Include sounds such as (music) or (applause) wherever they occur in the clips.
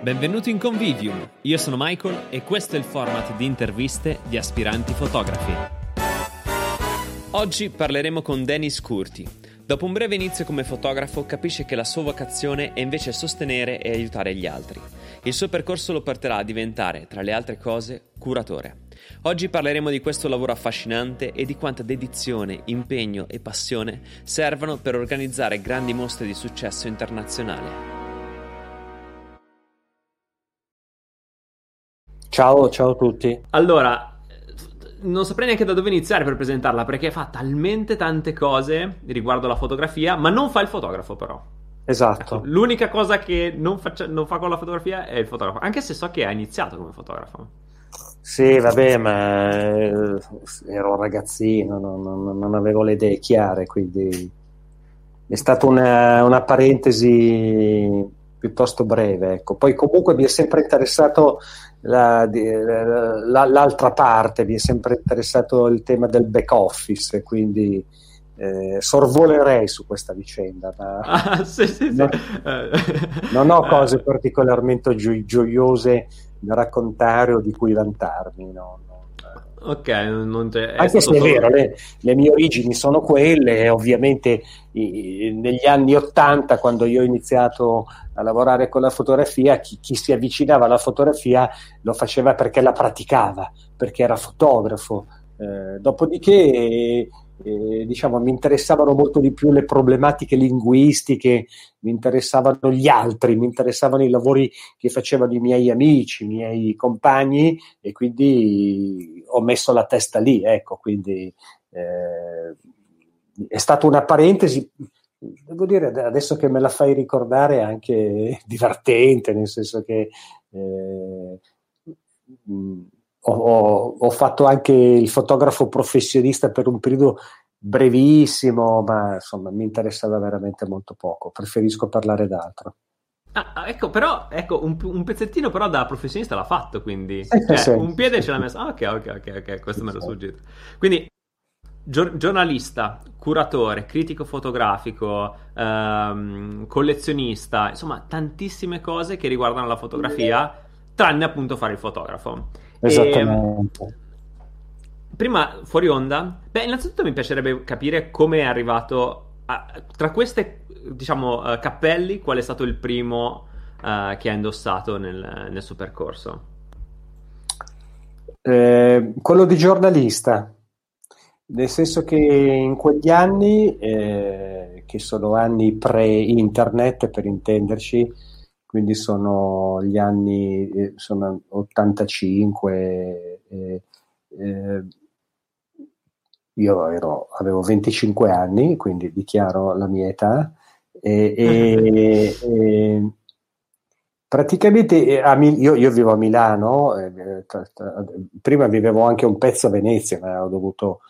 Benvenuti in Convivium, io sono Michael e questo è il format di interviste di aspiranti fotografi. Oggi parleremo con Dennis Curti. Dopo un breve inizio come fotografo capisce che la sua vocazione è invece sostenere e aiutare gli altri. Il suo percorso lo porterà a diventare, tra le altre cose, curatore. Oggi parleremo di questo lavoro affascinante e di quanta dedizione, impegno e passione servono per organizzare grandi mostre di successo internazionale. Ciao, ciao a tutti. Allora, non saprei neanche da dove iniziare per presentarla perché fa talmente tante cose riguardo la fotografia, ma non fa il fotografo però. Esatto. Ecco, l'unica cosa che non, faccia, non, fa con la fotografia è il fotografo, anche se so che ha iniziato come fotografo. Sì, vabbè, ma eh, ero un ragazzino, non, non, non, avevo le idee chiare, quindi è stata una, una parentesi piuttosto breve. Ecco. Poi comunque mi è sempre interessato la, la, l'altra parte, mi è sempre interessato il tema del back office, quindi eh, sorvolerei su questa vicenda, ma ah, (laughs) sì, sì, non, sì. non, ho cose particolarmente gio- gioiose da raccontare o di cui vantarmi. No? Ok, non c'è, anche se è vero, le, le, mie origini sono quelle, ovviamente i, negli anni Ottanta, quando io ho iniziato a lavorare con la fotografia, chi, chi, si avvicinava alla fotografia lo faceva perché la praticava, perché era fotografo. Eh, dopodiché eh, diciamo, mi interessavano molto di più le problematiche linguistiche, mi interessavano gli altri, mi interessavano i lavori che facevano i miei amici, i miei compagni e quindi ho messo la testa lì, ecco, quindi eh, è stata una parentesi, devo dire adesso che me la fai ricordare anche (laughs) divertente, nel senso che eh, ho, ho, fatto anche il fotografo professionista per un periodo brevissimo, ma insomma mi interessava veramente molto poco. Preferisco parlare d'altro. Ah, ah ecco, però ecco, un, un, pezzettino però da professionista l'ha fatto, quindi cioè, sì. un piede ce l'ha messo. Ah, ok, ok, ok, ok, questo me lo sfuggito. Quindi gior- giornalista, curatore, critico fotografico, ehm, collezionista, insomma, tantissime cose che riguardano la fotografia, tranne appunto fare il fotografo. Esattamente. E, prima, fuori onda, beh, innanzitutto mi piacerebbe capire come è arrivato a, tra queste, diciamo, uh, cappelli, qual è stato il primo uh, che ha indossato nel, nel suo percorso? Eh, quello di giornalista, nel senso che in quegli anni, eh, che sono anni pre-internet per intenderci, quindi sono gli anni eh, sono 85 eh, eh, io ero, avevo 25 anni quindi dichiaro la mia età e, e, (laughs) e praticamente eh, a, io, io, vivo a Milano eh, tra, tra, prima vivevo anche un pezzo a Venezia ma ho dovuto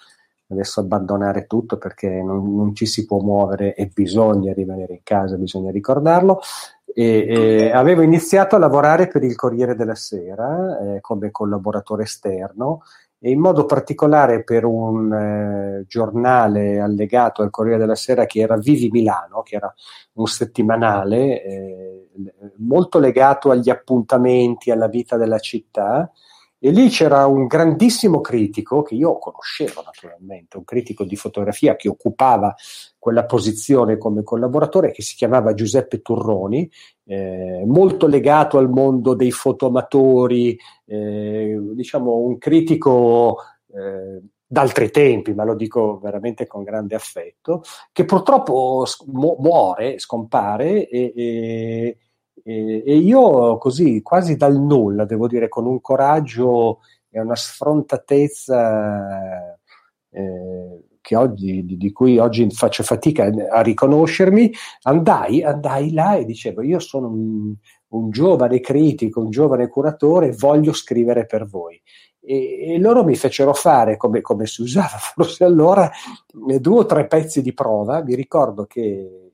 adesso abbandonare tutto perché non, non ci si può muovere e bisogna rimanere in casa bisogna ricordarlo e, e avevo iniziato a lavorare per il Corriere della Sera eh, come collaboratore esterno e in modo particolare per un eh, giornale allegato al Corriere della Sera che era Vivi Milano, che era un settimanale eh, molto legato agli appuntamenti, alla vita della città e lì c'era un grandissimo critico che io conoscevo naturalmente, un critico di fotografia che occupava quella posizione come collaboratore che si chiamava Giuseppe Turroni, eh, molto legato al mondo dei fotoamatori, eh, diciamo un critico eh, d'altri tempi, ma lo dico veramente con grande affetto, che purtroppo mu- muore, scompare e, e e, e, io così, quasi dal nulla, devo dire, con un coraggio e una sfrontatezza eh, oggi, di, di, cui oggi faccio fatica a riconoscermi, andai, andai là e dicevo, io sono un, un giovane critico, un giovane curatore, voglio scrivere per voi. E, e, loro mi fecero fare, come, come, si usava (laughs) forse allora, due o tre pezzi di prova. Mi ricordo che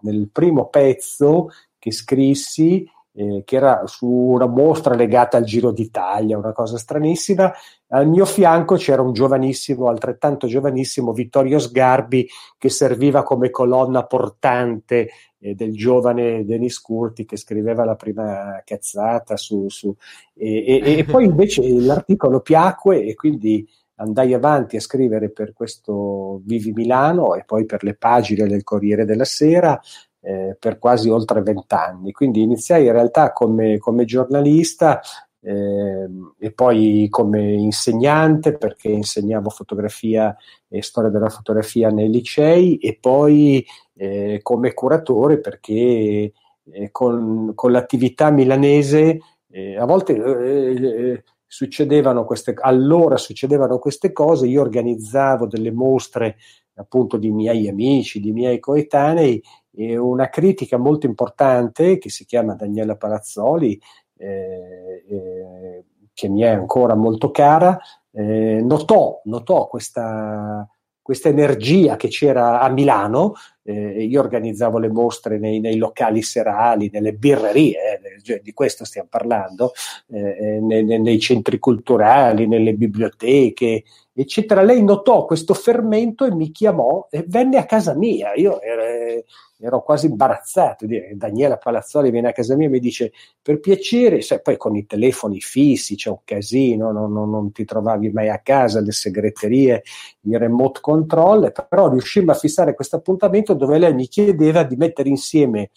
nel primo pezzo che scrissi, eh, che era su una mostra legata al Giro d'Italia, una cosa stranissima. Al mio fianco c'era un giovanissimo, altrettanto giovanissimo Vittorio Sgarbi, che serviva come colonna portante eh, del giovane Denis Curti che scriveva la prima cazzata su, su e, e, e, (laughs) poi invece l'articolo piacque e quindi andai avanti a scrivere per questo Vivi Milano e poi per le pagine del Corriere della Sera eh, per quasi oltre vent'anni. Quindi iniziai in realtà come, come giornalista eh, e poi come insegnante perché insegnavo fotografia e storia della fotografia nei licei e poi eh, come curatore perché eh, con, con, l'attività milanese eh, a volte eh, succedevano queste, allora succedevano queste cose, io organizzavo delle mostre appunto di miei amici, di miei coetanei e una critica molto importante che si chiama Daniela Palazzoli eh, eh, che mi è ancora molto cara, eh, notò, notò questa, questa energia che c'era a Milano, eh, io organizzavo le mostre nei, nei locali serali, nelle birrerie, eh, di questo stiamo parlando, eh, nei, nei, centri culturali, nelle biblioteche, eccetera. Lei notò questo fermento e mi chiamò e venne a casa mia. Io ero, ero quasi imbarazzato. Daniela Palazzoli viene a casa mia e mi dice per piacere, sai, poi con i telefoni fissi c'è un casino, non, non, non ti trovavi mai a casa, le segreterie, il remote control, però riuscimmo a fissare questo appuntamento dove lei mi chiedeva di mettere insieme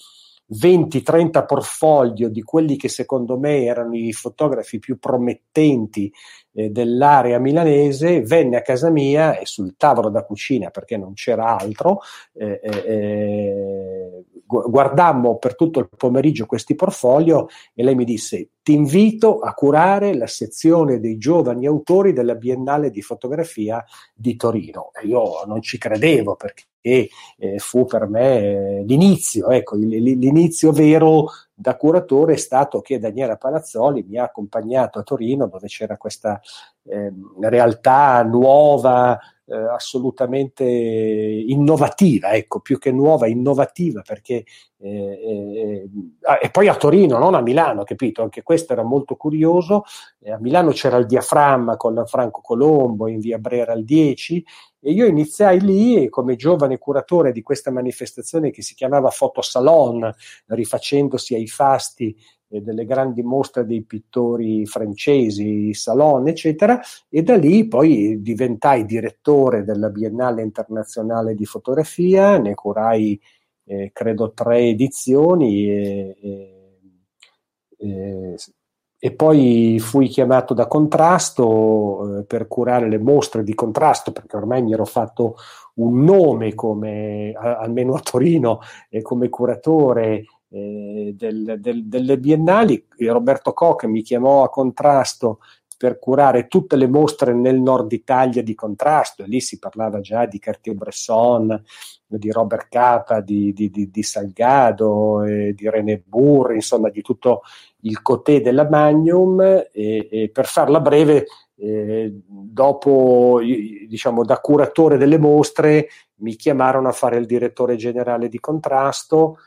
20-30 portfolio di quelli che secondo me erano i fotografi più promettenti eh, dell'area milanese, venne a casa mia e sul tavolo da cucina, perché non c'era altro, eh, eh, eh guardammo per tutto il pomeriggio questi portfolio e lei mi disse ti invito a curare la sezione dei giovani autori della Biennale di fotografia di Torino. E io non ci credevo perché e eh, fu per me eh, l'inizio, ecco, l'inizio vero da curatore è stato che Daniela Palazzoli mi ha accompagnato a Torino dove c'era questa eh, realtà nuova, eh, assolutamente innovativa, ecco, più che nuova, innovativa, perché eh, eh, ah, e poi a Torino, non a Milano, capito? Anche questo era molto curioso. Eh, a Milano c'era il diaframma con Franco Colombo in via Brera al 10 e io iniziai lì come giovane curatore di questa manifestazione che si chiamava Fotosalon, rifacendosi ai fasti eh, delle grandi mostre dei pittori francesi, Salon, eccetera, e da lì poi diventai direttore della Biennale Internazionale di Fotografia, ne curai eh, credo tre edizioni e, e, e, poi fui chiamato da Contrasto eh, per curare le mostre di Contrasto perché ormai mi ero fatto un nome come, a, almeno a Torino, eh, come curatore eh, del, del, delle biennali. Roberto Koch mi chiamò a contrasto per curare tutte le mostre nel nord Italia di contrasto e lì si parlava già di Cartier-Bresson, di Robert Capa, di, di, di, di Salgado, eh, di René Burr, insomma di tutto il cotè della Magnum e, e per farla breve eh, dopo diciamo da curatore delle mostre mi chiamarono a fare il direttore generale di contrasto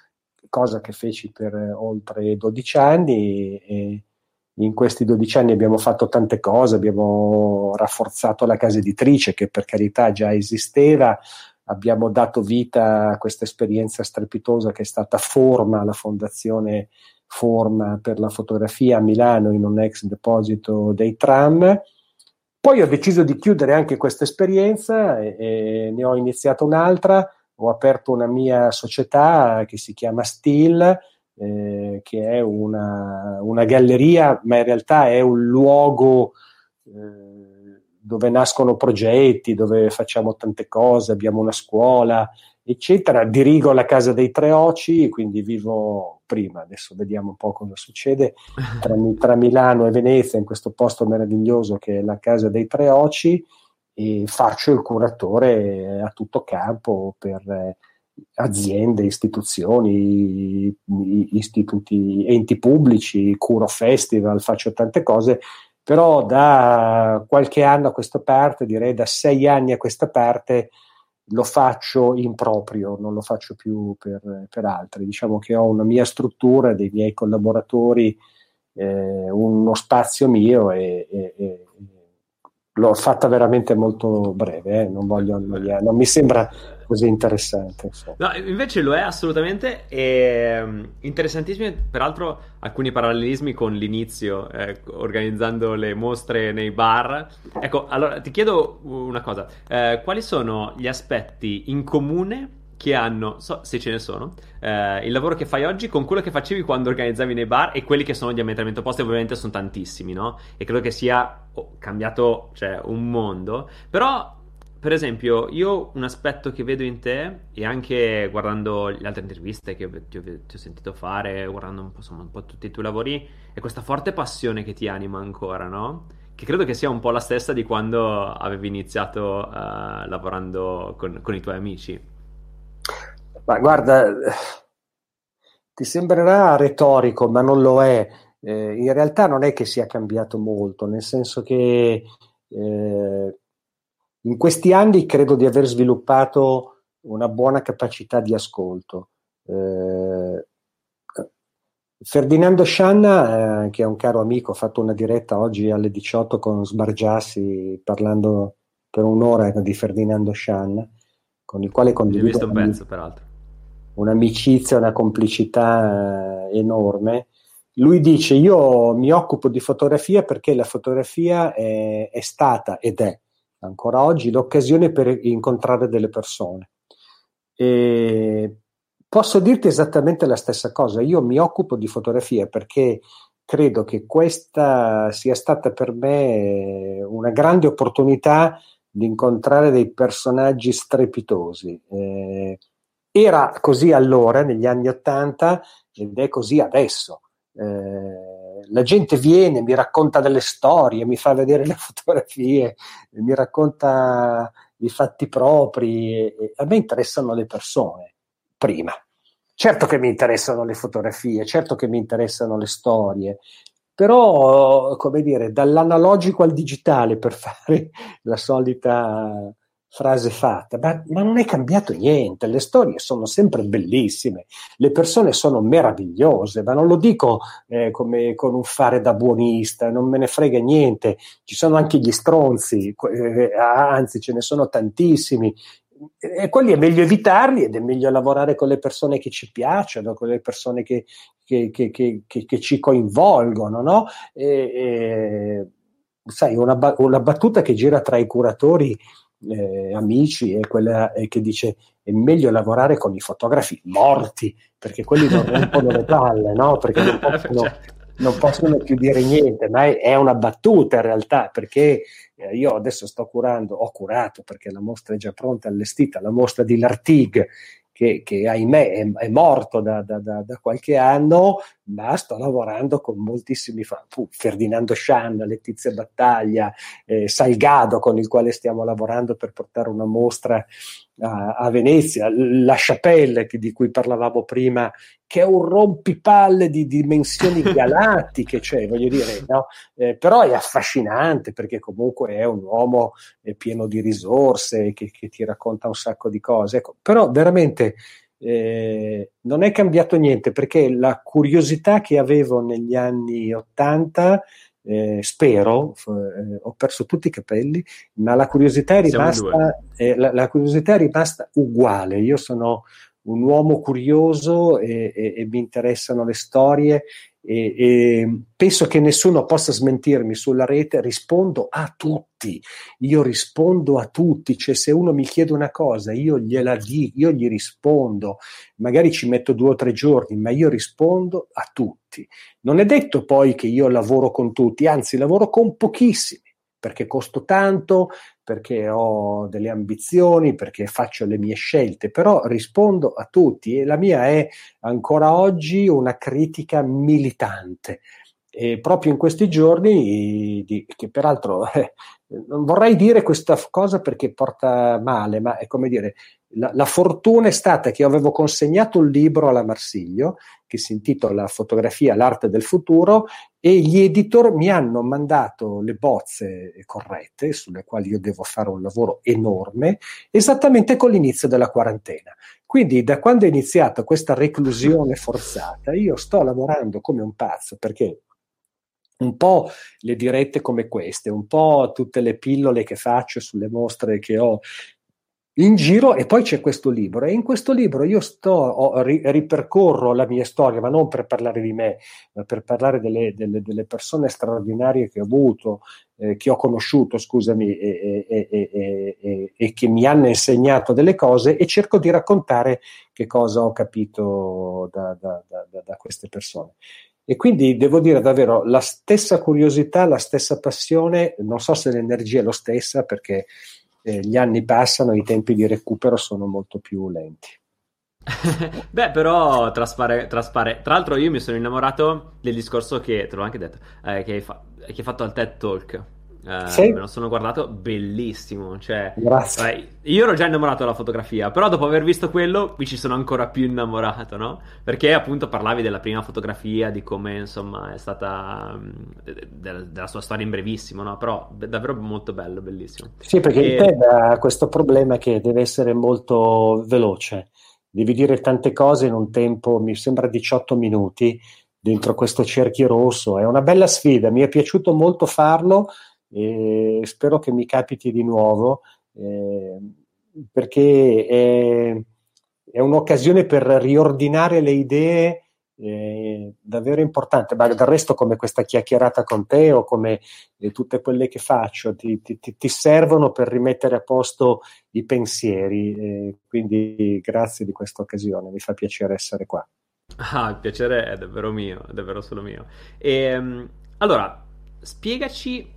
cosa che feci per oltre 12 anni e in questi 12 anni abbiamo fatto tante cose, abbiamo rafforzato la casa editrice che per carità già esisteva, abbiamo dato vita a questa esperienza strepitosa che è stata Forma, la fondazione Forma per la fotografia a Milano in un ex deposito dei tram. Poi ho deciso di chiudere anche questa esperienza e, e ne ho iniziato un'altra ho aperto una mia società che si chiama Steel, eh, che è una, una, galleria, ma in realtà è un luogo eh, dove nascono progetti, dove facciamo tante cose, abbiamo una scuola, eccetera. Dirigo la Casa dei Tre Oci, quindi vivo prima, adesso vediamo un po' cosa succede, tra, (laughs) tra Milano e Venezia, in questo posto meraviglioso che è la Casa dei Tre Oci e faccio il curatore a tutto campo per eh, aziende, istituzioni, istituti, enti pubblici, curo festival, faccio tante cose, però da qualche anno a questa parte, direi da sei anni a questa parte, lo faccio in proprio, non lo faccio più per, per altri. Diciamo che ho una mia struttura, dei miei collaboratori, eh, uno spazio mio e, e, e l'ho fatta veramente molto breve, eh? non voglio annoiare, non mi sembra così interessante. Sì. No, invece lo è assolutamente. E, um, interessantissimi, peraltro, alcuni parallelismi con l'inizio, eh, organizzando le mostre nei bar. Ecco, allora ti chiedo una cosa: eh, quali sono gli aspetti in comune? Che hanno, so, se ce ne sono, eh, il lavoro che fai oggi con quello che facevi quando organizzavi nei bar e quelli che sono diametralmente opposti, ovviamente sono tantissimi, no? E credo che sia oh, cambiato, cioè, un mondo. Però, per esempio, io un aspetto che vedo in te, e anche guardando le altre interviste che ti ho, ti ho sentito fare, guardando un po', insomma, un po' tutti i tuoi lavori, è questa forte passione che ti anima ancora, no? Che credo che sia un po' la stessa di quando avevi iniziato uh, lavorando con, con i tuoi amici. Ma guarda, ti sembrerà retorico, ma non lo è. Eh, in realtà non è che sia cambiato molto, nel senso che eh, in questi anni credo di aver sviluppato una buona capacità di ascolto. Eh, Ferdinando Scianna, eh, che è un caro amico, ho fatto una diretta oggi alle 18 con Sbargiassi parlando per un'ora di Ferdinando Scianna, con il quale condivido... Ho visto un pezzo, peraltro un'amicizia, una complicità eh, enorme. Lui dice: Io mi occupo di fotografia perché la fotografia è, è stata ed è ancora oggi l'occasione per incontrare delle persone. E posso dirti esattamente la stessa cosa. Io mi occupo di fotografia perché credo che questa sia stata per me una grande opportunità di incontrare dei personaggi strepitosi. Eh, era così allora, negli anni Ottanta, ed è così adesso. Eh, la gente viene, mi racconta delle storie, mi fa vedere le (laughs) fotografie, mi racconta i fatti propri. a me interessano le persone, prima. Certo che mi interessano le fotografie, certo che mi interessano le storie, però, come dire, dall'analogico al digitale per (laughs) fare la solita frase fatta, ma, ma, non è cambiato niente, le storie sono sempre bellissime, le persone sono meravigliose, ma non lo dico eh, come con un fare da buonista, non me ne frega niente, ci sono anche gli stronzi, eh, anzi ce ne sono tantissimi, e quelli è meglio evitarli ed è meglio lavorare con le persone che ci piacciono, con le persone che, che, che, che ci coinvolgono, no? E, e, sai, una, una battuta che gira tra i curatori eh, amici è quella eh, che dice è meglio lavorare con i fotografi morti perché quelli non rompono le palle, no? Perché non (laughs) possono, certo. non possono, più dire niente, ma è, è una battuta in realtà perché eh, io adesso sto curando, ho curato perché la mostra è già pronta, allestita, la mostra di Lartigue che, che ahimè è, è morto da, da, da, da, qualche anno, ma sto lavorando con moltissimi fan, Ferdinando Scianna, Letizia Battaglia, eh, Salgado con il quale stiamo lavorando per portare una mostra a, a Venezia, la Chapelle che, di cui parlavamo prima, che è un rompipalle di dimensioni (laughs) galattiche, cioè voglio dire, no? eh, però è affascinante perché comunque è un uomo eh, pieno di risorse che, che, ti racconta un sacco di cose. Ecco, però veramente eh, non è cambiato niente perché la curiosità che avevo negli anni Ottanta eh, spero, eh, ho perso tutti i capelli, ma la curiosità, è rimasta, eh, la, la curiosità è rimasta uguale. Io sono un uomo curioso e, e, e mi interessano le storie e, e, penso che nessuno possa smentirmi sulla rete, rispondo a tutti, io rispondo a tutti, cioè se uno mi chiede una cosa io gliela dico, io gli rispondo, magari ci metto due o tre giorni, ma io rispondo a tutti. Non è detto poi che io lavoro con tutti, anzi lavoro con pochissimi perché costo tanto, perché ho delle ambizioni, perché faccio le mie scelte, però rispondo a tutti e la mia è ancora oggi una critica militante. E proprio in questi giorni, che peraltro eh, (laughs) non vorrei dire questa cosa perché porta male, ma è come dire, la, la, fortuna è stata che io avevo consegnato un libro alla Marsiglio che si intitola Fotografia, l'arte del futuro e gli editor mi hanno mandato le bozze corrette sulle quali io devo fare un lavoro enorme esattamente con l'inizio della quarantena. Quindi da quando è iniziata questa reclusione forzata io sto lavorando come un pazzo perché un po' le dirette come queste, un po' tutte le pillole che faccio sulle mostre che ho in giro e poi c'è questo libro e in questo libro io sto, ho, ri, ripercorro la mia storia, ma non per parlare di me, ma per parlare delle, delle, delle persone straordinarie che ho avuto, eh, che ho conosciuto, scusami, e, e, e, e, che mi hanno insegnato delle cose e cerco di raccontare che cosa ho capito da, da, da, da queste persone. E quindi devo dire davvero la stessa curiosità, la stessa passione, non so se l'energia è lo stessa perché eh, gli anni passano i tempi di recupero sono molto più lenti. (laughs) Beh, però traspare, traspare. Tra l'altro, io mi sono innamorato del discorso che te l'ho anche detto, eh, che, hai fa- che, hai fatto al TED Talk. Eh, sì. Me lo sono guardato, bellissimo. Cioè, Grazie. Eh, io ero già innamorato della fotografia, però dopo aver visto quello mi ci sono ancora più innamorato, no? Perché appunto parlavi della prima fotografia, di come insomma è stata mm, de- della sua storia in brevissimo, no? Però davvero molto bello, bellissimo. Sì, perché e... TED ha questo problema che deve essere molto veloce. Devi dire tante cose in un tempo, mi sembra 18 minuti, dentro questo cerchio rosso. È una bella sfida, mi è piaciuto molto farlo e spero che mi capiti di nuovo eh, perché è, è, un'occasione per riordinare le idee eh, davvero importante, ma del resto come questa chiacchierata con te o come eh, tutte quelle che faccio ti, ti, ti, servono per rimettere a posto i pensieri, quindi grazie di questa occasione, mi fa piacere essere qua. Ah, il piacere è davvero mio, è davvero solo mio. E, ehm, allora, spiegaci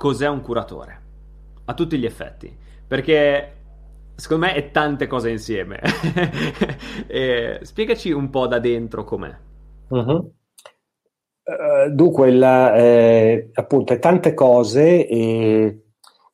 cos'è un curatore, a tutti gli effetti, perché secondo me è tante cose insieme. (laughs) spiegaci un po' da dentro com'è. Uh-huh. Uh, dunque, la, eh, appunto, è tante cose e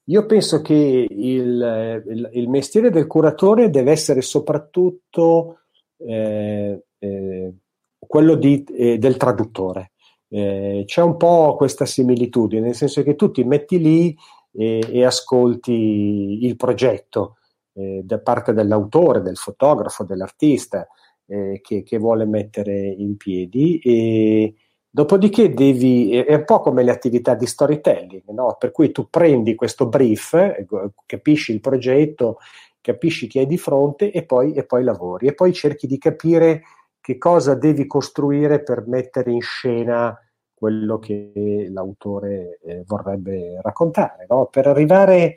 io penso che il, il, il, mestiere del curatore deve essere soprattutto eh, eh, quello di, eh, del traduttore. Eh, c'è un po' questa similitudine, nel senso che tu ti metti lì e, e ascolti il progetto eh, da parte dell'autore, del fotografo, dell'artista eh, che, che, vuole mettere in piedi e dopodiché devi, è un po' come le attività di storytelling, no? per cui tu prendi questo brief, eh, capisci il progetto, capisci chi hai di fronte e poi, e poi lavori e poi cerchi di capire che cosa devi costruire per mettere in scena quello che l'autore eh, vorrebbe raccontare, no? per arrivare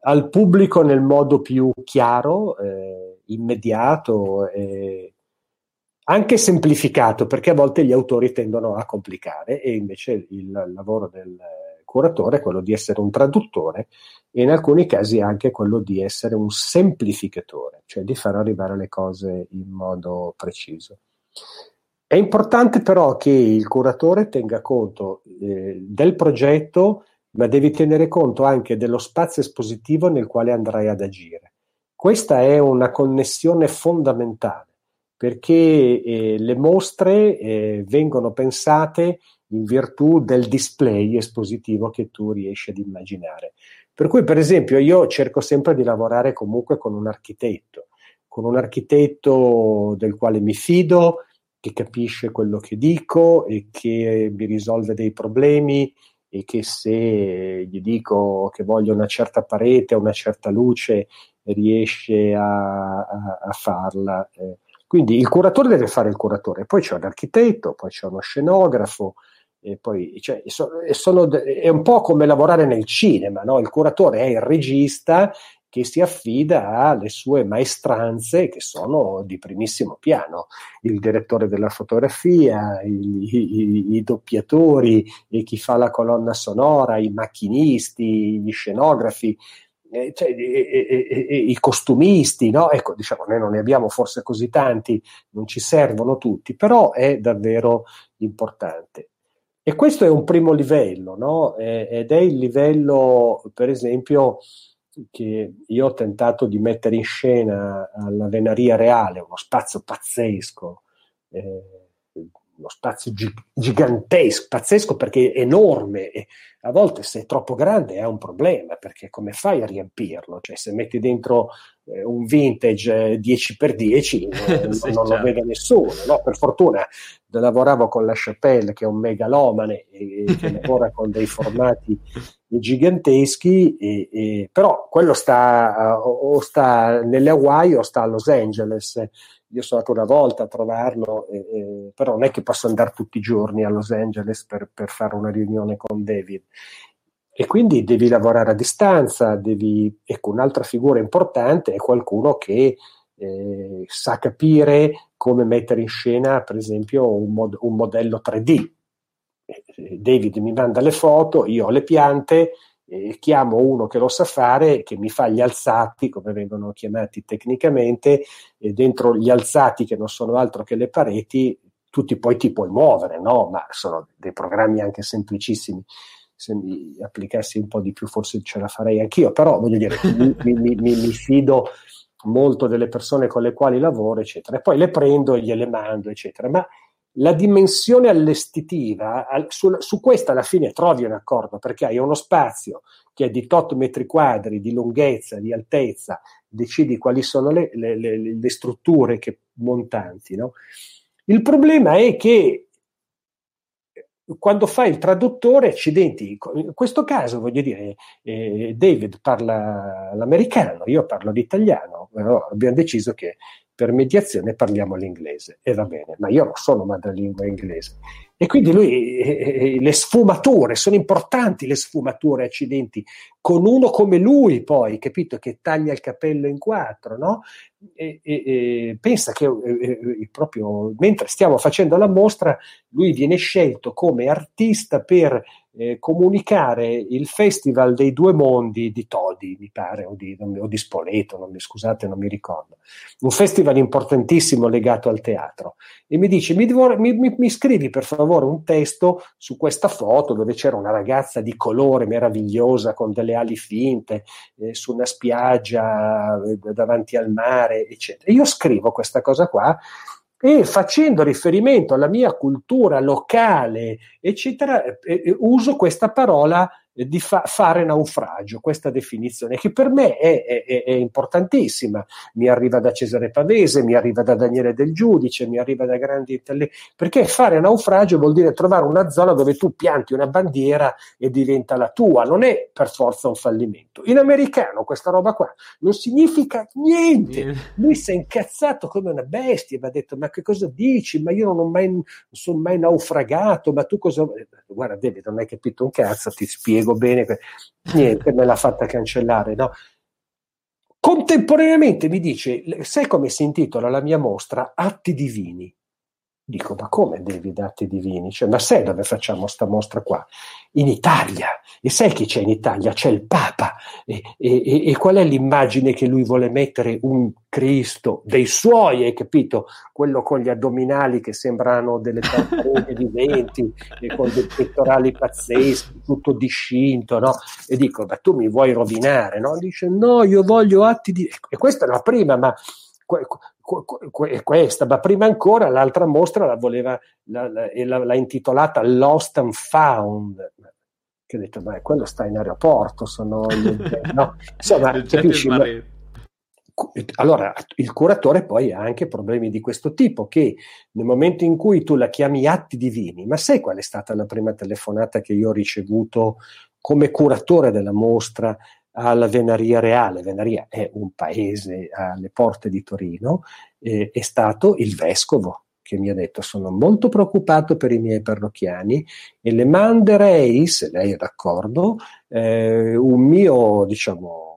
al pubblico nel modo più chiaro, eh, immediato e anche semplificato, perché a volte gli autori tendono a complicare e invece il lavoro del curatore è quello di essere un traduttore e in alcuni casi anche quello di essere un semplificatore, cioè di far arrivare le cose in modo preciso. È importante però che il curatore tenga conto eh, del progetto, ma devi tenere conto anche dello spazio espositivo nel quale andrai ad agire. Questa è una connessione fondamentale perché eh, le mostre eh, vengono pensate in virtù del display espositivo che tu riesci ad immaginare. Per cui, per esempio, io cerco sempre di lavorare comunque con un architetto, con un architetto del quale mi fido, che capisce quello che dico e che mi risolve dei problemi e che se gli dico che voglio una certa parete, una certa luce, riesce a, a, a farla. Eh. Quindi il curatore deve fare il curatore, poi c'è l'architetto, poi c'è uno scenografo, e poi, cioè, sono, è un po' come lavorare nel cinema, no? il curatore è il regista che si affida alle sue maestranze che sono di primissimo piano, il direttore della fotografia, i, i, i doppiatori, chi fa la colonna sonora, i macchinisti, gli scenografi, eh, cioè, e, e, e, i costumisti, no? Ecco, diciamo, noi non ne abbiamo forse così tanti, non ci servono tutti, però è davvero importante. E questo è un primo livello, no? ed è il livello, per esempio, che io ho tentato di mettere in scena alla Venaria Reale, uno spazio pazzesco, eh, uno spazio gi- gigantesco, pazzesco perché è enorme e a volte se è troppo grande è un problema perché come fai a riempirlo? Cioè se metti dentro eh, un vintage 10x10 eh, (laughs) sì, non certo. lo vede nessuno, no? Per fortuna lavoravo con la Chapelle che è un megalomane e (laughs) che lavora con dei formati giganteschi, e, e, però quello sta, o sta nelle Hawaii o sta a Los Angeles. Io sono andato una volta a trovarlo, e, però non è che posso andare tutti i giorni a Los Angeles per, per fare una riunione con David. E quindi devi lavorare a distanza, devi, ecco, un'altra figura importante è qualcuno che eh, sa capire come mettere in scena, per esempio, un, mod- un modello 3D. Eh, David mi manda le foto, io ho le piante, eh, chiamo uno che lo sa fare, che mi fa gli alzati, come vengono chiamati tecnicamente, e dentro gli alzati, che non sono altro che le pareti, tu ti, poi ti puoi muovere, no? Ma sono dei programmi anche semplicissimi. Se mi applicassi un po' di più, forse ce la farei anch'io, però voglio dire, mi, mi, mi, mi fido molto delle persone con le quali lavoro, eccetera. E poi le prendo e gliele mando, eccetera. Ma la dimensione allestitiva, su, su, questa alla fine trovi un accordo, perché hai uno spazio che è di tot metri quadri di lunghezza, di altezza, decidi quali sono le, le, le, le strutture che, montanti. No? Il problema è che quando fai il traduttore, accidenti, in questo caso voglio dire, eh, David parla l'americano, io parlo l'italiano, però abbiamo deciso che per mediazione parliamo l'inglese e va bene, ma io non sono madrelingua inglese. E quindi lui, eh, eh, le sfumature, sono importanti le sfumature, accidenti, con uno come lui poi, capito, che taglia il capello in quattro, no? E, e, e pensa che eh, proprio mentre stiamo facendo la mostra, lui viene scelto come artista per eh, comunicare il Festival dei Due Mondi di Todi, mi pare, o di, o di Spoleto, non mi, scusate, non mi ricordo. Un festival importantissimo legato al teatro. E mi dice, mi, mi, mi, scrivi per favore un testo su questa foto dove c'era una ragazza di colore meravigliosa con delle ali finte eh, su una spiaggia eh, davanti al mare, eccetera. Io scrivo questa cosa qua e facendo riferimento alla mia cultura locale, eccetera, eh, eh, uso questa parola di fa- fare naufragio, questa definizione, che per me è, è, è, importantissima. Mi arriva da Cesare Pavese, mi arriva da Daniele Del Giudice, mi arriva da grandi intellettuali, perché fare naufragio vuol dire trovare una zona dove tu pianti una bandiera e diventa la tua, non è per forza un fallimento. In americano questa roba qua non significa niente. Lui si è incazzato come una bestia, mi ha detto ma che cosa dici? Ma io non, ho mai, non sono mai naufragato, ma tu cosa... Guarda David, non hai capito un cazzo, ti spiego spiego bene, niente, me l'ha fatta cancellare, no? Contemporaneamente mi dice, sai come si intitola la mia mostra? Atti divini. Dico, ma come David Atti Divini? Cioè, ma sai dove facciamo sta mostra qua? In Italia. E sai chi c'è in Italia? C'è il Papa. E, e, e, qual è l'immagine che lui vuole mettere? Un Cristo dei suoi, hai capito? Quello con gli addominali che sembrano delle (laughs) tartarughe viventi, e con dei pettorali pazzeschi, tutto discinto, no? E dico, ma tu mi vuoi rovinare, no? Dice, no, io voglio atti di... E questa è la prima, ma questa, ma prima ancora l'altra mostra la voleva, la, la, l'ha intitolata Lost and Found. Che ho detto, ma quello sta in aeroporto, sono (laughs) no? Insomma, capisci? Ma, allora, il curatore poi ha anche problemi di questo tipo, che nel momento in cui tu la chiami atti divini, ma sai qual è stata la prima telefonata che io ho ricevuto come curatore della mostra alla Venaria Reale, Venaria è un paese alle porte di Torino, eh, è stato il vescovo che mi ha detto sono molto preoccupato per i miei parrocchiani e le manderei, se lei è d'accordo, eh, un mio, diciamo,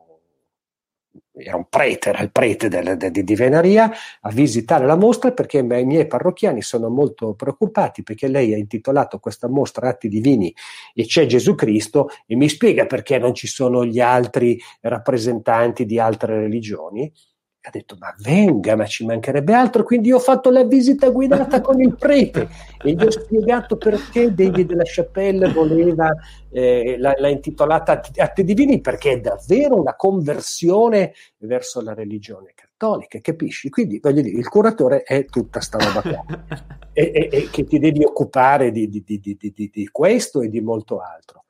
era un prete, era il prete del, de, di Venaria, a visitare la mostra perché i miei parrocchiani sono molto preoccupati perché lei ha intitolato questa mostra Atti Divini e c'è Gesù Cristo e mi spiega perché non ci sono gli altri rappresentanti di altre religioni ha detto ma venga, ma ci mancherebbe altro, quindi io ho fatto la visita guidata con il prete e gli ho spiegato perché David La Chapelle voleva, eh, l'ha, l'ha intitolata Atti Divini, perché è davvero una conversione verso la religione cattolica, capisci? Quindi voglio dire, il curatore è tutta sta roba qua (laughs) e, e, e che ti devi occupare di, di, di, di questo e di molto altro.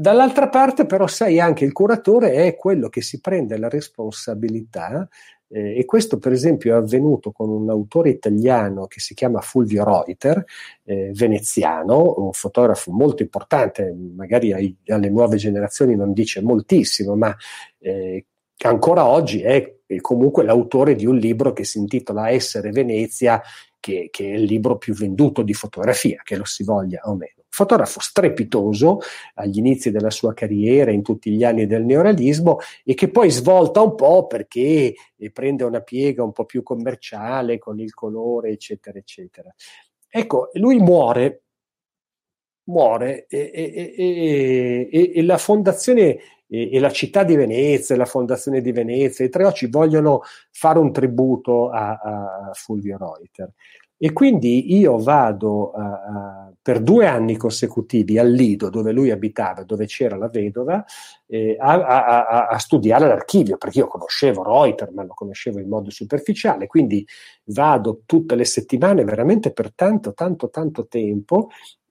Dall'altra parte però sai anche il curatore è quello che si prende la responsabilità Eh, e questo per esempio è avvenuto con un autore italiano che si chiama Fulvio Reuter, eh, veneziano, un fotografo molto importante, magari ai, alle nuove generazioni non dice moltissimo, ma eh, ancora oggi è, comunque l'autore di un libro che si intitola Essere Venezia, che, che, è il libro più venduto di fotografia, che lo si voglia o meno. Fotografo strepitoso agli inizi della sua carriera, in tutti gli anni del neorealismo, e che poi svolta un po' perché prende una piega un po' più commerciale con il colore, eccetera, eccetera. Ecco, lui muore, muore e, e, e, e la fondazione e, la città di Venezia, la fondazione di Venezia, i tre occhi vogliono fare un tributo a, a Fulvio Reuter. E quindi io vado uh, per due anni consecutivi al Lido, dove lui abitava, dove c'era la vedova, eh, a, a, a, studiare l'archivio, perché io conoscevo Reuter, ma lo conoscevo in modo superficiale, quindi vado tutte le settimane, veramente per tanto, tanto, tanto tempo,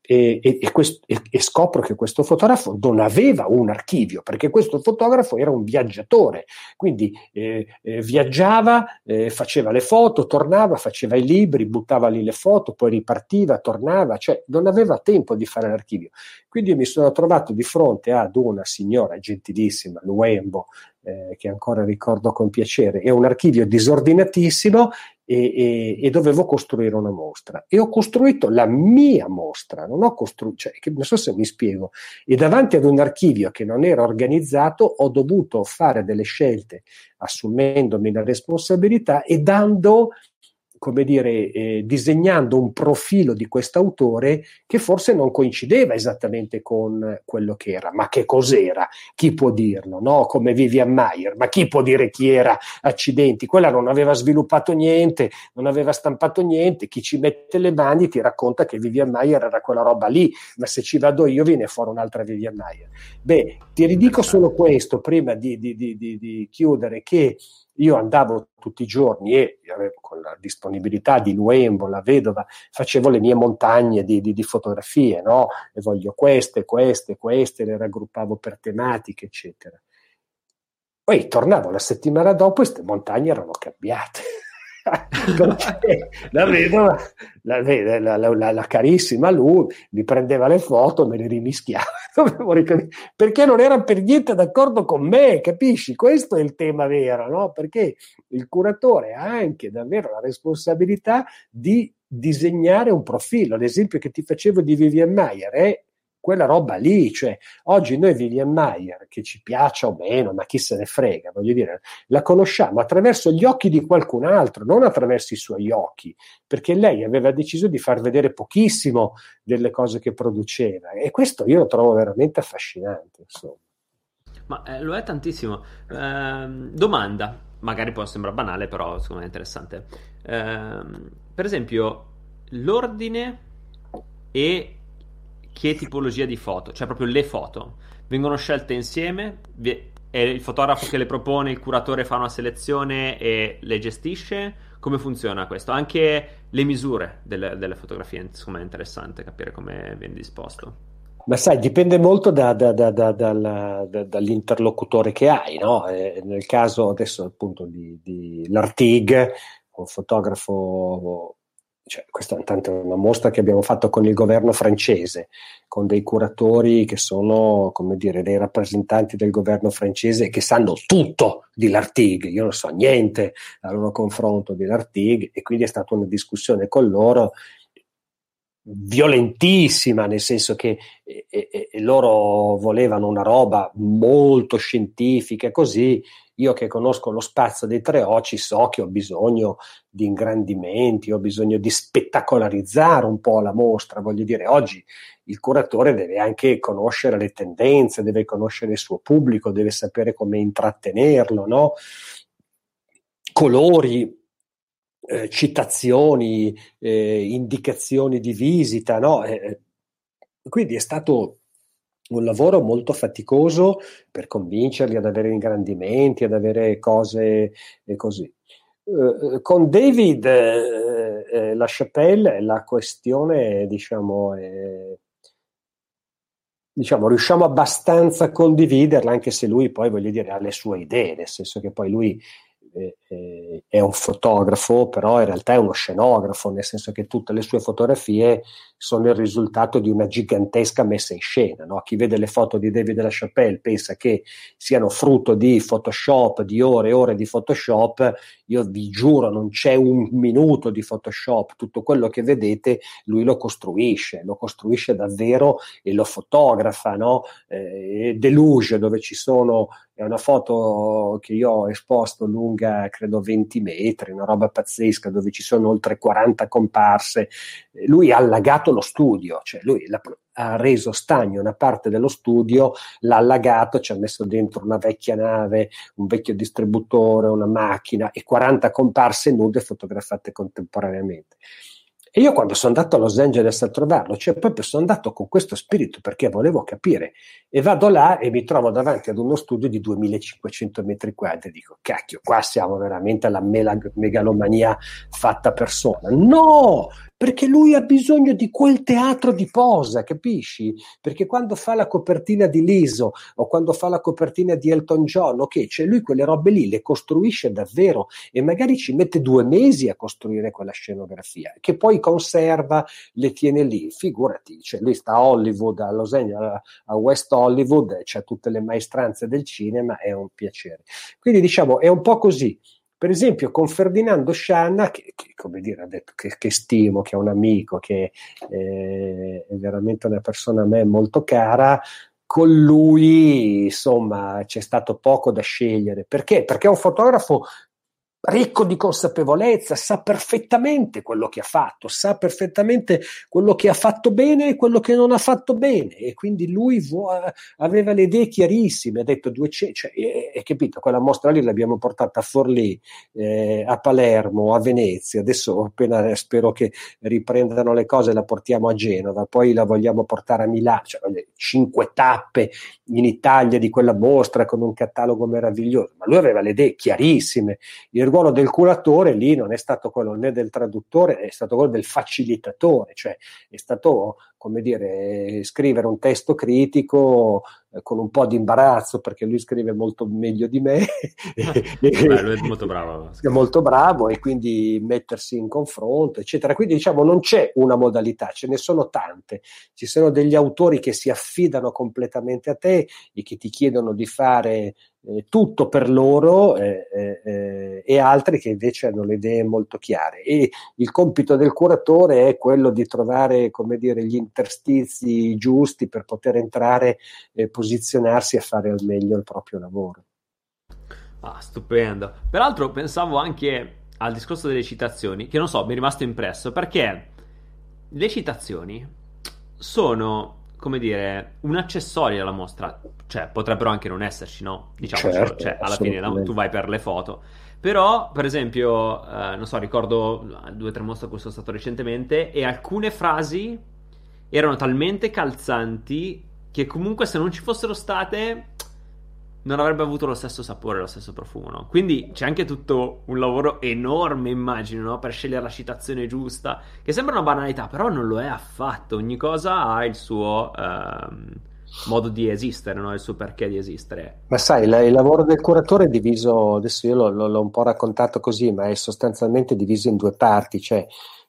e, e, quest, e, scopro che questo fotografo non aveva un archivio, perché questo fotografo era un viaggiatore, quindi eh, eh, viaggiava, eh, faceva le foto, tornava, faceva i libri, buttava lì le foto, poi ripartiva, tornava, cioè non aveva tempo di fare l'archivio. Quindi mi sono trovato di fronte ad una signora gentilissima, Luembo, eh, che ancora ricordo con piacere, è un archivio disordinatissimo e, e, e, dovevo costruire una mostra. E ho costruito la mia mostra, non ho costruito, cioè, non so se mi spiego. E davanti ad un archivio che non era organizzato, ho dovuto fare delle scelte assumendomi la responsabilità e dando come dire, eh, disegnando un profilo di quest'autore che forse non coincideva esattamente con quello che era. Ma che cos'era? Chi può dirlo? No? Come Vivian Mayer, ma chi può dire chi era? Accidenti, quella non aveva sviluppato niente, non aveva stampato niente. Chi ci mette le mani ti racconta che Vivian Mayer era quella roba lì, ma se ci vado io viene fuori un'altra Vivian Mayer. Beh, ti ridico solo questo prima di, di, di, di chiudere, che io andavo tutti i giorni e con la disponibilità di Luembo, la vedova, facevo le mie montagne di, di, di fotografie, no? E voglio queste, queste, queste, le raggruppavo per tematiche, eccetera. Poi tornavo la settimana dopo e queste montagne erano cambiate. (laughs) la vedova, la, la, la, la, carissima lui mi prendeva le foto, me le rimischiava (laughs) perché non era per niente d'accordo con me, capisci? Questo è il tema vero, no? Perché il curatore ha anche davvero la responsabilità di disegnare un profilo. L'esempio che ti facevo di Vivian Mayer è quella roba lì, cioè oggi noi Vivian Mayer, che ci piaccia o meno, ma chi se ne frega, voglio dire, la conosciamo attraverso gli occhi di qualcun altro, non attraverso i suoi occhi, perché lei aveva deciso di far vedere pochissimo delle cose che produceva e questo io lo trovo veramente affascinante, insomma. Ma eh, lo è tantissimo. Eh, domanda, magari può sembrare banale, però secondo me è interessante. Eh, per esempio, l'ordine e che tipologia di foto, cioè proprio le foto, vengono scelte insieme, è il fotografo che le propone, il curatore fa una selezione e le gestisce? Come funziona questo? Anche le misure delle, delle fotografie, me è interessante capire come viene disposto. Ma sai, dipende molto da, da, da, dall'interlocutore che hai, no? Eh, nel caso adesso appunto di, di l'Artig, un fotografo cioè, questa è una mostra che abbiamo fatto con il governo francese, con dei curatori che sono, come dire, dei rappresentanti del governo francese che sanno tutto di Lartigue. Io non so niente al loro confronto di Lartigue e quindi è stata una discussione con loro violentissima, nel senso che e, e, e loro volevano una roba molto scientifica, così io che conosco lo spazio dei tre occhi so che ho bisogno di ingrandimenti, ho bisogno di spettacolarizzare un po' la mostra. Voglio dire, oggi il curatore deve anche conoscere le tendenze, deve conoscere il suo pubblico, deve sapere come intrattenerlo, no? Colori, eh, citazioni, eh, indicazioni di visita, no? Eh, quindi è stato un lavoro molto faticoso per convincerli ad avere ingrandimenti, ad avere cose e così. Uh, con David eh, eh, La la questione diciamo è, diciamo riusciamo abbastanza a condividerla anche se lui poi voglio dire ha le sue idee nel senso che poi lui è un fotografo, però in realtà è uno scenografo, nel senso che tutte le sue fotografie sono il risultato di una gigantesca messa in scena. No? Chi vede le foto di David LaChapelle pensa che siano frutto di Photoshop, di ore e ore di Photoshop. Io vi giuro, non c'è un minuto di Photoshop. Tutto quello che vedete lui lo costruisce, lo costruisce davvero e lo fotografa. No? Eh, Deluge, dove ci sono è una foto che io ho esposto lunga credo 20 metri, una roba pazzesca dove ci sono oltre 40 comparse. Lui ha allagato lo studio, cioè lui ha reso stagno una parte dello studio, l'ha allagato, ci ha messo dentro una vecchia nave, un vecchio distributore, una macchina e 40 comparse nude fotografate contemporaneamente. E io quando sono andato a Los Angeles a trovarlo, cioè proprio sono andato con questo spirito perché volevo capire e vado là e mi trovo davanti ad uno studio di 2500 metri quadri e dico cacchio, qua siamo veramente alla megalomania fatta persona. No, perché lui ha bisogno di quel teatro di posa, capisci? Perché quando fa la copertina di Liso o quando fa la copertina di Elton John, ok, cioè lui quelle robe lì le costruisce davvero e magari ci mette due mesi a costruire quella scenografia, che poi conserva, le tiene lì, figurati, cioè lui sta a Hollywood, a Los Angeles, a West Hollywood, c'ha tutte le maestranze del cinema, è un piacere. Quindi diciamo, è un po' così. Per esempio, con Ferdinando Scianna, che, che come dire, ha detto che, che, stimo, che è un amico, che eh, è veramente una persona a me molto cara, con lui, insomma, c'è stato poco da scegliere. Perché? Perché è un fotografo ricco di consapevolezza, sa perfettamente quello che ha fatto, sa perfettamente quello che ha fatto bene e quello che non ha fatto bene. E quindi lui vo- aveva le idee chiarissime, ha detto 200, cioè, è, capito, quella mostra lì l'abbiamo portata a Forlì, eh, a Palermo, a Venezia, adesso appena spero che riprendano le cose la portiamo a Genova, poi la vogliamo portare a Milano, cioè, cinque tappe in Italia di quella mostra con un catalogo meraviglioso, ma lui aveva le idee chiarissime, il ruolo del curatore lì non è stato quello né del traduttore, è stato quello del facilitatore, cioè è stato come dire, scrivere un testo critico eh, con un po' di imbarazzo perché lui scrive molto meglio di me. (laughs) Beh, lui è molto bravo. (laughs) È molto bravo e quindi mettersi in confronto, eccetera. Quindi diciamo non c'è una modalità, ce ne sono tante. Ci sono degli autori che si affidano completamente a te e che ti chiedono di fare eh, tutto per loro eh, eh, eh, e altri che invece hanno le idee molto chiare. E il compito del curatore è quello di trovare, come dire, gli interstizi giusti per poter entrare e posizionarsi e fare al meglio il proprio lavoro. Ah, stupendo. Peraltro pensavo anche al discorso delle citazioni, che non so, mi è rimasto impresso, perché le citazioni sono, come dire, un accessorio alla mostra, cioè potrebbero anche non esserci, no? Diciamo, certo, cioè, alla fine no? tu vai per le foto. Però, per esempio, eh, non so, ricordo due o tre mostre a cui sono stato recentemente e alcune frasi erano talmente calzanti che comunque se non ci fossero state non avrebbe avuto lo stesso sapore, lo stesso profumo, no? Quindi c'è anche tutto un lavoro enorme, immagino, no? Per scegliere la citazione giusta, che sembra una banalità, però non lo è affatto. Ogni cosa ha il suo ehm, modo di esistere, no? Il suo perché di esistere. Ma sai, la, il lavoro del curatore è diviso, adesso io l'ho, l'ho un po' raccontato così, ma è sostanzialmente diviso in due parti, cioè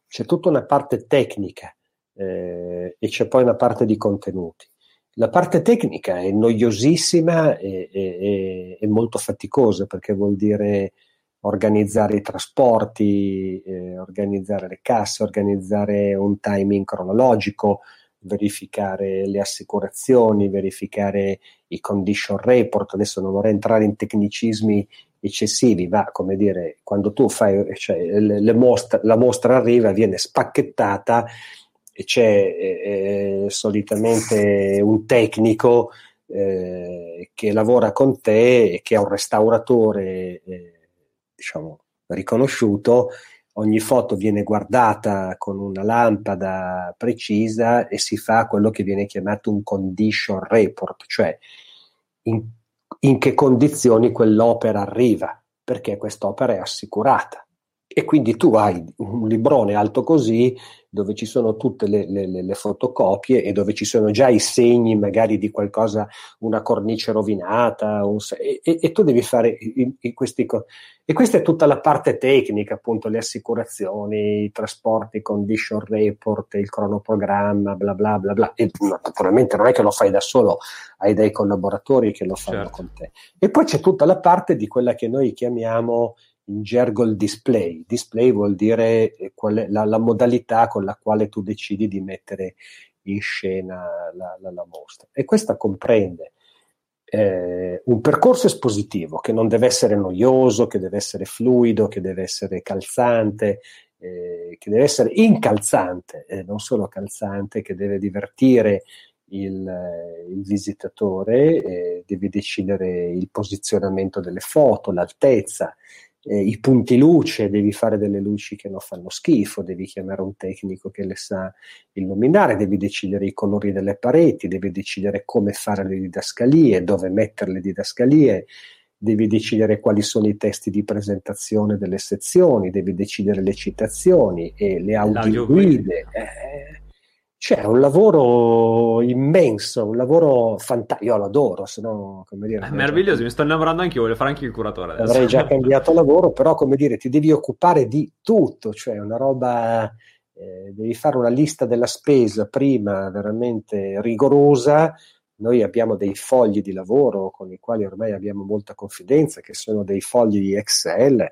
c'è tutta una parte tecnica eh, e c'è poi una parte di contenuti. La parte tecnica è noiosissima e, e, e molto faticosa perché vuol dire organizzare i trasporti, eh, organizzare le casse, organizzare un timing cronologico, verificare le assicurazioni, verificare i condition report. Adesso non vorrei entrare in tecnicismi eccessivi, ma come dire, quando tu fai, cioè, le, le mostre, la mostra arriva, viene spacchettata c'è eh, eh, solitamente un tecnico eh, che lavora con te e che è un restauratore eh, diciamo riconosciuto. Ogni foto viene guardata con una lampada precisa e si fa quello che viene chiamato un condition report, cioè in, in che condizioni quell'opera arriva, perché quest'opera è assicurata. E quindi tu hai un librone alto così, dove ci sono tutte le, le, le, fotocopie e dove ci sono già i segni magari di qualcosa, una cornice rovinata, un, e, e, tu devi fare i, i, questi cose. E questa è tutta la parte tecnica, appunto, le assicurazioni, i trasporti, condition report, il cronoprogramma, bla bla bla bla. E naturalmente non è che lo fai da solo, hai dei collaboratori che lo fanno certo. con te. E poi c'è tutta la parte di quella che noi chiamiamo in gergo il display. Display vuol dire eh, la, la, modalità con la quale tu decidi di mettere in scena la, la, la mostra. E questa comprende eh, un percorso espositivo che non deve essere noioso, che deve essere fluido, che deve essere calzante, eh, che deve essere incalzante, eh, non solo calzante, che deve divertire il, il visitatore, eh, deve decidere il posizionamento delle foto, l'altezza, eh, i punti luce, devi fare delle luci che non fanno schifo, devi chiamare un tecnico che le sa illuminare, devi decidere i colori delle pareti, devi decidere come fare le didascalie, dove mettere le didascalie, devi decidere quali sono i testi di presentazione delle sezioni, devi decidere le citazioni e le audioguide. Eh, c'è un lavoro immenso, un lavoro fantastico. Io lo adoro, se no, come dire. È meraviglioso, mi sto innamorando anche io, voglio fare anche il curatore. Adesso. Avrei già cambiato lavoro, però, come dire, ti devi occupare di tutto, cioè una roba. Eh, devi fare una lista della spesa prima veramente rigorosa. Noi abbiamo dei fogli di lavoro con i quali ormai abbiamo molta confidenza, che sono dei fogli di Excel,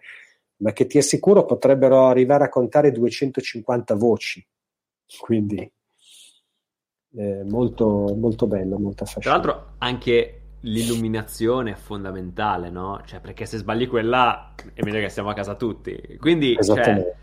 ma che ti assicuro potrebbero arrivare a contare 250 voci. Quindi eh, molto, molto bello, molto affascinante. Tra l'altro anche l'illuminazione è fondamentale, no? Cioè, perché se sbagli quella è meglio che stiamo a casa tutti. Quindi, cioè,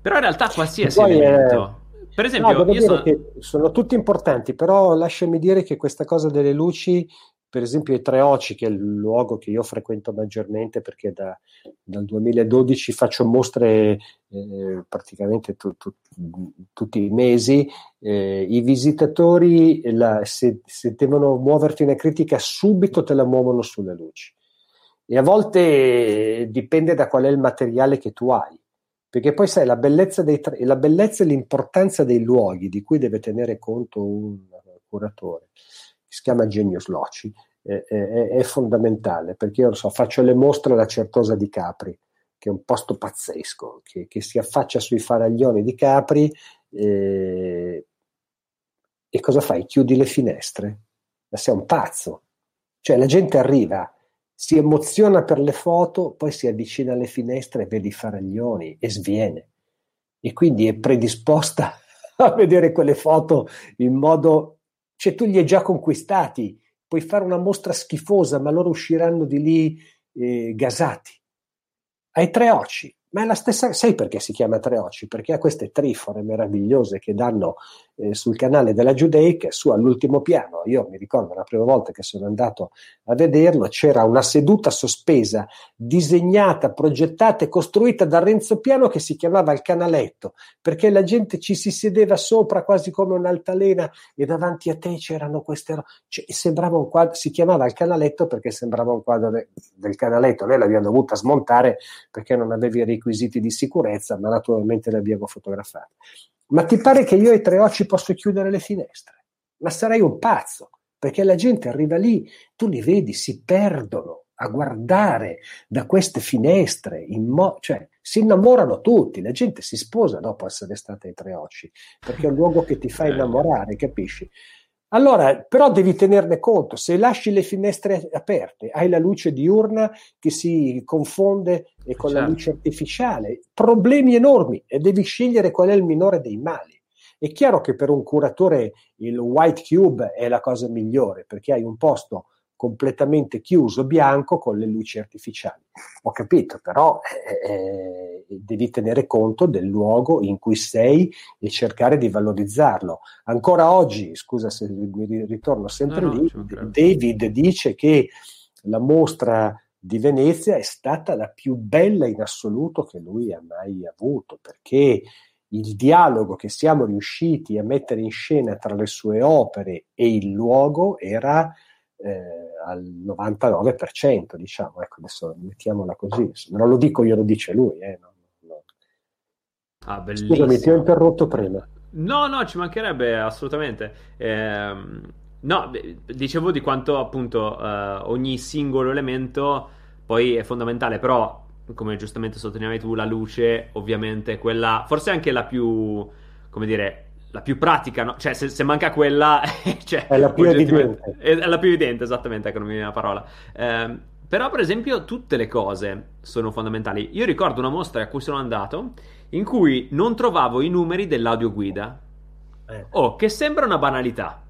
però in realtà qualsiasi elemento... È... Per esempio, no, io sono... sono tutti importanti, però lasciami dire che questa cosa delle luci per esempio i Tre Oci, che è il luogo che io frequento maggiormente perché da, dal 2012 faccio mostre eh, praticamente tu, tu, tutti i mesi, eh, i visitatori la, se, se, devono muoverti una critica subito te la muovono sulle luci. E a volte dipende da qual è il materiale che tu hai. Perché poi sai, la bellezza, dei, la bellezza e l'importanza dei luoghi di cui deve tenere conto un curatore si chiama Genius Loci, è, è, è, fondamentale perché io so, faccio le mostre alla Certosa di Capri, che è un posto pazzesco, che, che si affaccia sui faraglioni di Capri eh, e cosa fai? Chiudi le finestre? Ma sei un pazzo. Cioè la gente arriva, si emoziona per le foto, poi si avvicina alle finestre e vede i faraglioni e sviene. E quindi è predisposta (laughs) a vedere quelle foto in modo cioè tu li hai già conquistati, puoi fare una mostra schifosa, ma loro usciranno di lì eh, gasati. Hai tre occhi, ma è la stessa, sai perché si chiama Tre Occhi? Perché ha queste trifore meravigliose che danno eh, sul canale della Giudeica, su all'ultimo piano. Io mi ricordo la prima volta che sono andato a vederlo, c'era una seduta sospesa, disegnata, progettata e costruita da Renzo Piano che si chiamava il canaletto, perché la gente ci si sedeva sopra quasi come un'altalena e davanti a te c'erano queste... Cioè, sembrava un quadro, si chiamava il canaletto perché sembrava un quadro de, del canaletto. Noi l'abbiamo dovuta smontare perché non avevi i requisiti di sicurezza, ma naturalmente le abbiamo fotografate. Ma ti pare che io ai tre occhi posso chiudere le finestre? Ma sarei un pazzo, perché la gente arriva lì, tu li vedi, si perdono a guardare da queste finestre, mo- cioè si innamorano tutti, la gente si sposa dopo essere stata ai tre occhi, perché è un luogo che ti fa innamorare, capisci? Allora, però devi tenerne conto, se lasci le finestre aperte, hai la luce diurna che si confonde con certo. la luce artificiale, problemi enormi e devi scegliere qual è il minore dei mali. È chiaro che per un curatore il white cube è la cosa migliore perché hai un posto completamente chiuso, bianco, con le luci artificiali. Ho capito, però eh, eh, devi tenere conto del luogo in cui sei e cercare di valorizzarlo. Ancora oggi, scusa se ritorno sempre no, lì, no, David dice che la mostra di Venezia è stata la più bella in assoluto che lui ha mai avuto, perché il dialogo che siamo riusciti a mettere in scena tra le sue opere e il luogo era eh, al 99%, diciamo, ecco, adesso mettiamola così, non lo dico io, lo dice lui, eh, no, no. Ah, bellissimo. Scusami, ti ho interrotto prima. No, no, ci mancherebbe assolutamente. Eh, no, dicevo di quanto appunto eh, ogni singolo elemento poi è fondamentale, però come giustamente sottolineavi tu, la luce ovviamente quella, forse anche la più, come dire, la più pratica, no? cioè se, se manca quella, (laughs) cioè, è la più evidente. È, la più evidente, esattamente, ecco, non mi viene la parola. Eh, però, per esempio, tutte le cose sono fondamentali. Io ricordo una mostra a cui sono andato in cui non trovavo i numeri dell'audioguida. Eh. Oh, che sembra una banalità,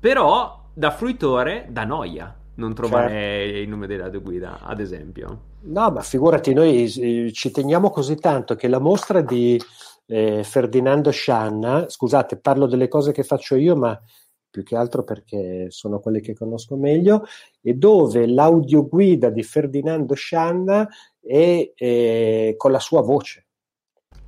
però da fruitore da noia non trovare certo. i numeri dell'audioguida, ad esempio. No, ma figurati, noi eh, ci teniamo così tanto che la mostra di eh, Ferdinando Scianna, scusate, parlo delle cose che faccio io, ma più che altro perché sono quelle che conosco meglio, e dove l'audioguida di Ferdinando Scianna è eh, con la sua voce.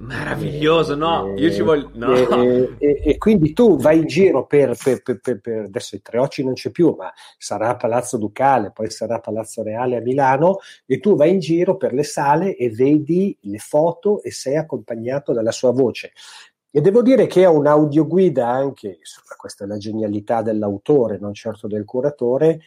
Meraviglioso, no? Io ci voglio. No. E, e, e, quindi tu vai in giro per, per, per, per adesso i Treocci non c'è più, ma sarà Palazzo Ducale, poi sarà Palazzo Reale a Milano, e tu vai in giro per le sale e vedi le foto e sei accompagnato dalla sua voce. E devo dire che è un'audioguida anche, questa è la genialità dell'autore, non certo del curatore,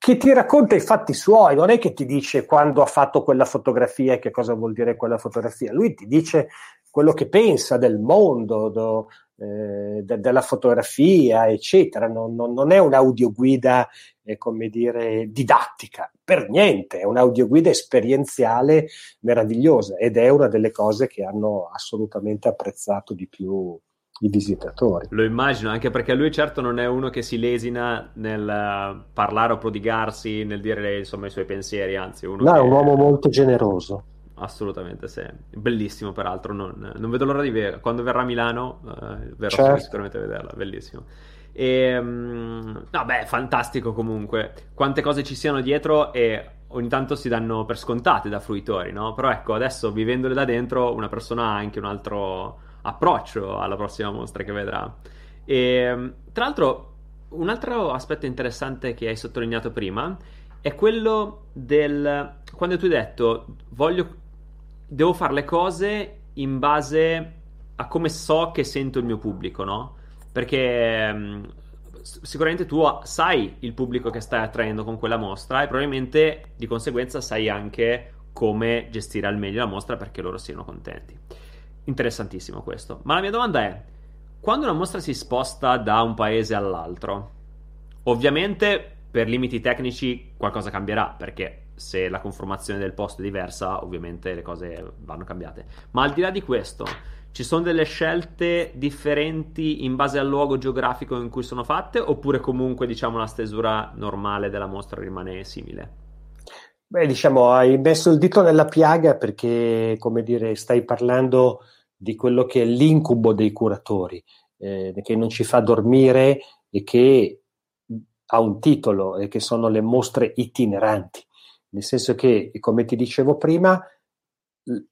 che ti racconta i fatti suoi, non è che ti dice quando ha fatto quella fotografia e che cosa vuol dire quella fotografia, lui ti dice quello che pensa del mondo, do, eh, de, della fotografia, eccetera. Non, non, non è un'audioguida, eh, come dire, didattica, per niente, è un'audioguida esperienziale meravigliosa ed è una delle cose che hanno assolutamente apprezzato di più i visitatori. Lo immagino, anche perché lui certo non è uno che si lesina nel eh, parlare o prodigarsi, nel dire insomma i suoi pensieri, anzi uno no, è un uomo molto generoso. Assolutamente sì, bellissimo peraltro, non, non vedo l'ora di vedere, quando verrà a Milano eh, verrò certo. sicuramente a vederla, bellissimo. E, um, no, beh, fantastico comunque, quante cose ci siano dietro e ogni tanto si danno per scontate da fruitori, no? Però ecco, adesso vivendole da dentro una persona ha anche un altro approccio alla prossima mostra che vedrà. E, tra l'altro, un altro aspetto interessante che hai sottolineato prima è quello del quando tu hai detto voglio devo fare le cose in base a come so che sento il mio pubblico, no? Perché um, sicuramente tu sai il pubblico che stai attraendo con quella mostra e probabilmente di conseguenza sai anche come gestire al meglio la mostra perché loro siano contenti. Interessantissimo questo. Ma la mia domanda è, quando una mostra si sposta da un paese all'altro, ovviamente per limiti tecnici qualcosa cambierà, perché se la conformazione del posto è diversa, ovviamente le cose vanno cambiate. Ma al di là di questo, ci sono delle scelte differenti in base al luogo geografico in cui sono fatte, oppure comunque diciamo la stesura normale della mostra rimane simile? Beh, diciamo, hai messo il dito nella piaga perché, come dire, stai parlando di quello che è l'incubo dei curatori, eh, che non ci fa dormire e che ha un titolo e che sono le mostre itineranti, nel senso che, come ti dicevo prima,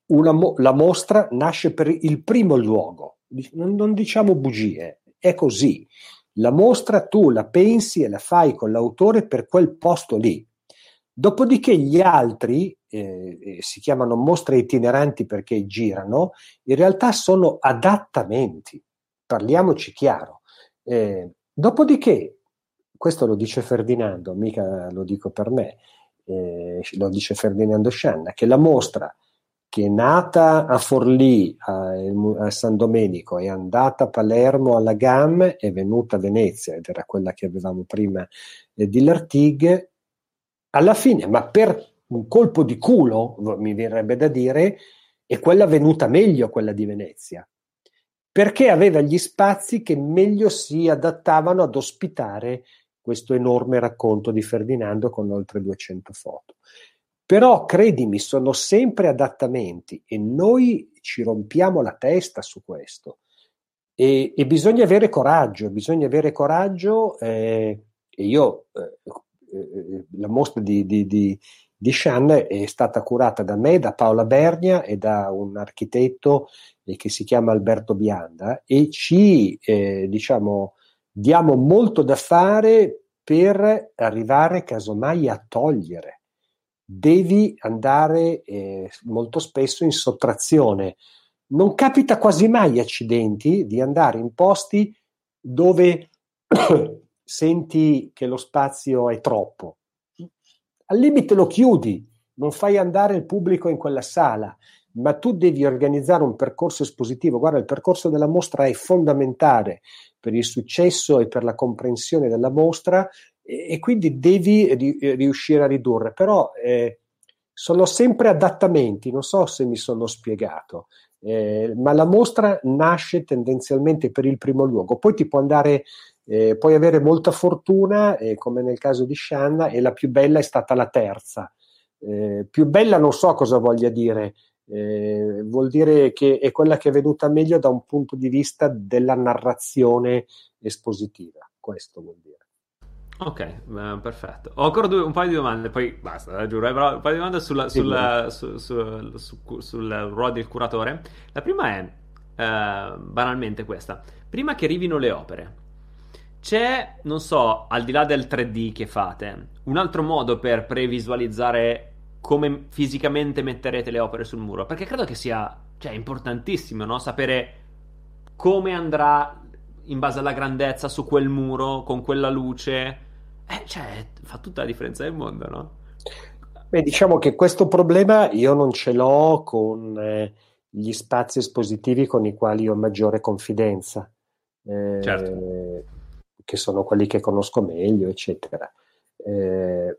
mo- la mostra nasce per il primo luogo, non, non diciamo bugie, è così. La mostra tu la pensi e la fai con l'autore per quel posto lì Dopodiché gli altri, eh, eh, si chiamano mostre itineranti perché girano, in realtà sono adattamenti, parliamoci chiaro. Eh, dopodiché, questo lo dice Ferdinando, mica lo dico per me, eh, lo dice Ferdinando Scianna, che la mostra che è nata a Forlì, a, a, San Domenico, è andata a Palermo alla GAM, è venuta a Venezia, ed era quella che avevamo prima eh, di Lartigue, alla fine, ma per un colpo di culo, mi verrebbe da dire, è quella venuta meglio, quella di Venezia, perché aveva gli spazi che meglio si adattavano ad ospitare questo enorme racconto di Ferdinando con oltre 200 foto. Però credimi, sono sempre adattamenti e noi ci rompiamo la testa su questo. E, e bisogna avere coraggio, bisogna avere coraggio. Eh, e io eh, eh, la mostra di, di, di, di Shan è stata curata da me, da Paola Bernia e da un architetto eh, che si chiama Alberto Bianda e ci eh, diciamo diamo molto da fare per arrivare casomai a togliere. Devi andare eh, molto spesso in sottrazione non capita quasi mai accidenti di andare in posti dove senti che lo spazio è troppo. Al limite lo chiudi, non fai andare il pubblico in quella sala, ma tu devi organizzare un percorso espositivo. Guarda, il percorso della mostra è fondamentale per il successo e per la comprensione della mostra e, e quindi devi ri, riuscire a ridurre. Però eh, sono sempre adattamenti, non so se mi sono spiegato. Eh, ma la mostra nasce tendenzialmente per il primo luogo, poi ti può andare, eh, puoi avere molta fortuna, eh, come nel caso di Shanna, e la più bella è stata la terza. Eh, più bella non so cosa voglia dire, eh, vuol dire che è quella che è venuta meglio da un punto di vista della narrazione espositiva, questo vuol dire. Ok, eh, perfetto. Ho ancora due, un paio di domande, poi basta, giuro, eh, però un paio di domande sulla, sulla, su, su, su, sul ruolo del curatore. La prima è, banalmente questa, prima che arrivino le opere, c'è, non so, al di là del 3D che fate, un altro modo per previsualizzare come fisicamente metterete le opere sul muro? Perché credo che sia, cioè, importantissimo, no? Sapere come andrà in base alla grandezza su quel muro, con quella luce eh, cioè, fa tutta la differenza del mondo, no? Beh, diciamo che questo problema io non ce l'ho con eh, gli spazi espositivi con i quali ho maggiore confidenza, eh, certo. Che sono quelli che conosco meglio, eccetera. Eh,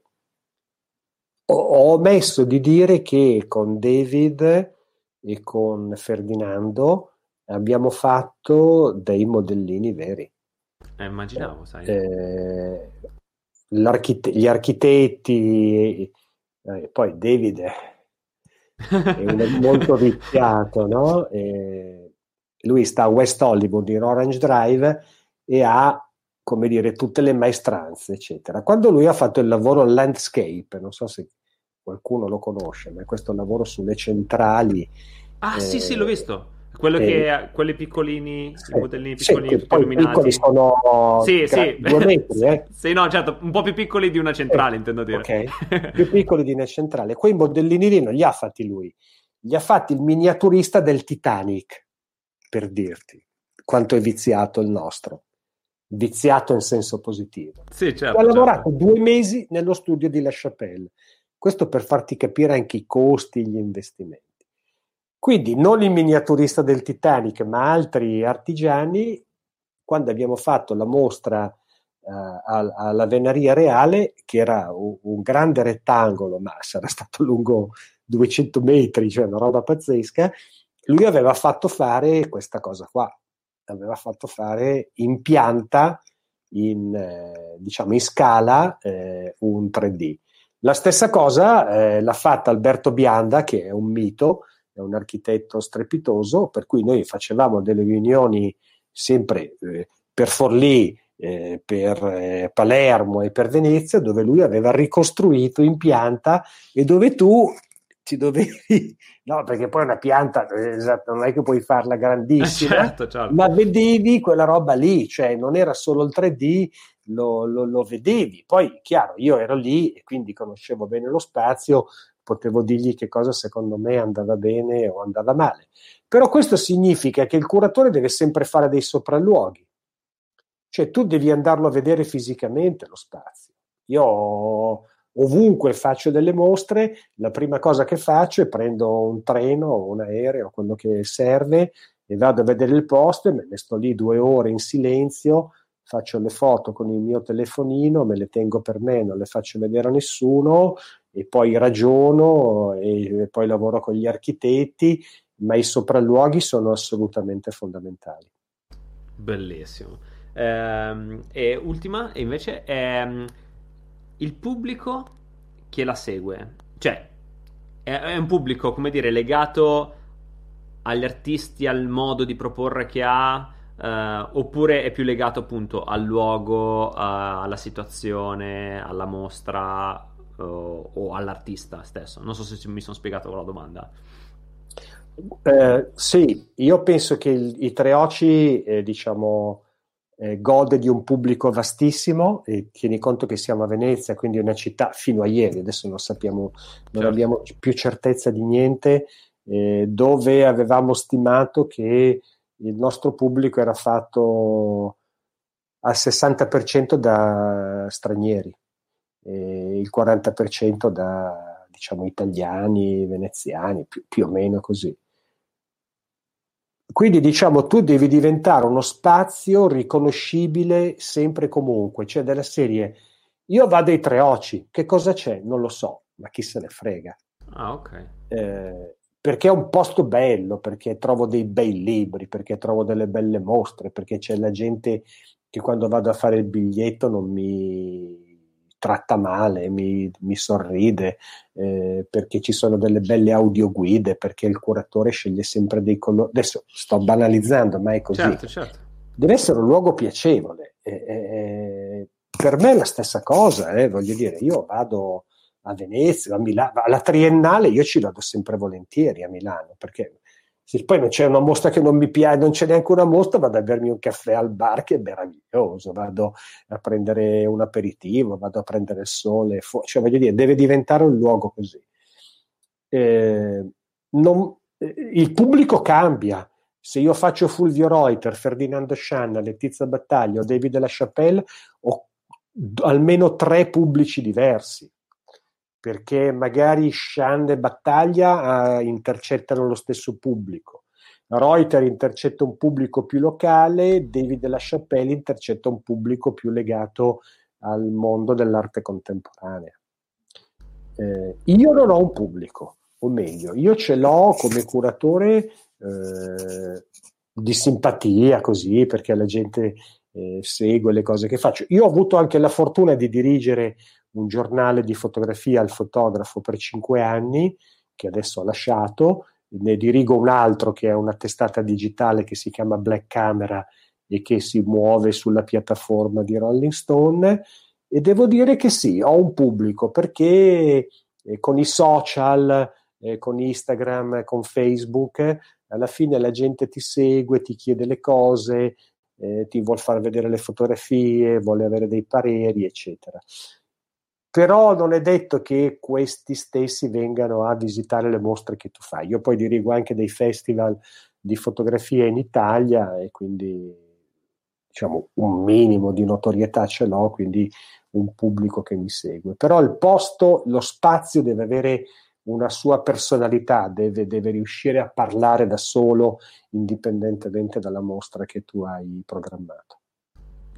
ho, ho omesso di dire che con David e con Ferdinando abbiamo fatto dei modellini veri. Eh, immaginavo, sai. Eh, gli architetti, eh, poi David è (laughs) molto viziato, no? Lui sta a West Hollywood in Orange Drive e ha come dire tutte le maestranze eccetera quando lui ha fatto il lavoro landscape non so se qualcuno lo conosce ma è questo lavoro sulle centrali ah eh, sì sì l'ho visto quello eh, che quelli piccolini, sì, i modellini piccolini, sì, illuminati. Piccoli sono sì, sì. due metri, eh? (laughs) sì, no, certo, un po' più piccoli di una centrale, eh, intendo dire. Ok, (laughs) più piccoli di una centrale. Quei modellini lì non li ha fatti lui, li ha fatti il miniaturista del Titanic, per dirti quanto è viziato il nostro. Viziato in senso positivo. Sì, certo. Ha lavorato certo. due mesi nello studio di La Chapelle. Questo per farti capire anche i costi, gli investimenti. Quindi non il miniaturista del Titanic, ma altri artigiani, quando abbiamo fatto la mostra uh, alla Venaria Reale, che era un, un, grande rettangolo, ma sarà stato lungo 200 metri, cioè una roba pazzesca, lui aveva fatto fare questa cosa qua, aveva fatto fare in pianta, in, eh, diciamo in scala, eh, un 3D. La stessa cosa eh, l'ha fatta Alberto Bianda, che è un mito, è un architetto strepitoso, per cui noi facevamo delle riunioni sempre eh, per Forlì, eh, per eh, Palermo e per Venezia, dove lui aveva ricostruito in pianta e dove tu ti dovevi, (laughs) no, perché poi una pianta esatto, non è che puoi farla grandissima, certo, certo. ma vedevi quella roba lì, cioè non era solo il 3D, lo, lo, lo, vedevi. Poi, chiaro, io ero lì e quindi conoscevo bene lo spazio, potevo dirgli che cosa secondo me andava bene o andava male. Però questo significa che il curatore deve sempre fare dei sopralluoghi, cioè tu devi andarlo a vedere fisicamente lo spazio. Io ovunque faccio delle mostre, la prima cosa che faccio è prendo un treno o un aereo, quello che serve, e vado a vedere il posto e me ne sto lì due ore in silenzio, faccio le foto con il mio telefonino, me le tengo per me, non le faccio vedere a nessuno, e poi ragiono e poi lavoro con gli architetti, ma i sopralluoghi sono assolutamente fondamentali. Bellissimo. Ehm, e ultima, invece, è mm, il pubblico che la segue. Cioè, è, è un pubblico, come dire, legato agli artisti, al modo di proporre che ha, Uh, oppure è più legato appunto al luogo, uh, alla situazione, alla mostra, uh, o all'artista stesso. Non so se mi sono spiegato la domanda. Eh, sì, io penso che il, i Tre Oci, eh, diciamo, eh, gode di un pubblico vastissimo e tieni conto che siamo a Venezia, quindi una città fino a ieri, adesso non sappiamo, non certo. abbiamo più certezza di niente, eh, dove avevamo stimato che il nostro pubblico era fatto al 60% da stranieri e il 40% da diciamo italiani, veneziani, più, più o meno così. Quindi diciamo tu devi diventare uno spazio riconoscibile sempre e comunque, cioè della serie io vado ai tre occhi, che cosa c'è? Non lo so, ma chi se ne frega. Ah, ok. Eh, perché è un posto bello, perché trovo dei bei libri, perché trovo delle belle mostre, perché c'è la gente che quando vado a fare il biglietto non mi tratta male, mi, mi sorride, eh, perché ci sono delle belle audioguide, perché il curatore sceglie sempre dei colori. Adesso sto banalizzando, ma è così. Certo, certo. Deve essere un luogo piacevole. Eh, eh, per me è la stessa cosa, eh, voglio dire, io vado a Venezia, a Milano, alla Triennale io ci vado sempre volentieri a Milano, perché se poi non c'è una mostra che non mi piace, non c'è neanche una mostra, vado a bermi un caffè al bar che è meraviglioso, vado a prendere un aperitivo, vado a prendere il sole, fu- cioè voglio dire, deve diventare un luogo così. Eh, non, eh, il pubblico cambia. Se io faccio Fulvio Reuter, Ferdinando Scianna, Letizia Battaglia o David La Chapelle, ho almeno tre pubblici diversi perché magari Shan e Battaglia uh, intercettano lo stesso pubblico. Reuter intercetta un pubblico più locale, David La Chapelle intercetta un pubblico più legato al mondo dell'arte contemporanea. Eh, io non ho un pubblico, o meglio, io ce l'ho come curatore eh, di simpatia, così, perché la gente eh, segue le cose che faccio. Io ho avuto anche la fortuna di dirigere un giornale di fotografia al fotografo per cinque anni, che adesso ho lasciato, ne dirigo un altro che è una testata digitale che si chiama Black Camera e che si muove sulla piattaforma di Rolling Stone. E devo dire che sì, ho un pubblico perché eh, con i social, eh, con Instagram, con Facebook, alla fine la gente ti segue, ti chiede le cose, eh, ti vuole far vedere le fotografie, vuole avere dei pareri, eccetera però non è detto che questi stessi vengano a visitare le mostre che tu fai. Io poi dirigo anche dei festival di fotografia in Italia e quindi diciamo un minimo di notorietà ce l'ho, quindi un pubblico che mi segue. Però il posto, lo spazio deve avere una sua personalità, deve, deve riuscire a parlare da solo indipendentemente dalla mostra che tu hai programmato.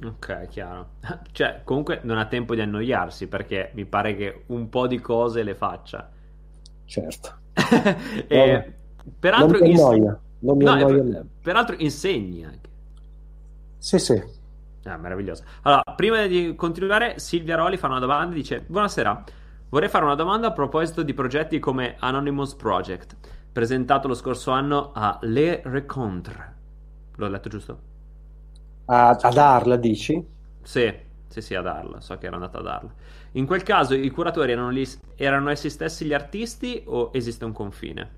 Ok, chiaro. (laughs) Cioè, comunque non ha tempo di annoiarsi perché mi pare che un po' di cose le faccia. Certo. (laughs) e, no, peraltro, non mi annoia. Non mi no, annoia peraltro insegni anche. Sì, sì. Ah, meraviglioso. Allora, prima di continuare, Silvia Roli fa una domanda e dice: Buonasera, vorrei fare una domanda a proposito di progetti come Anonymous Project, presentato lo scorso anno a Le Recontre. L'ho letto giusto? A, ad Arla, dici? Sì, sì, sì, ad Arla, so che era andata ad Arla. In quel caso i curatori erano, gli, erano essi stessi gli artisti o esiste un confine?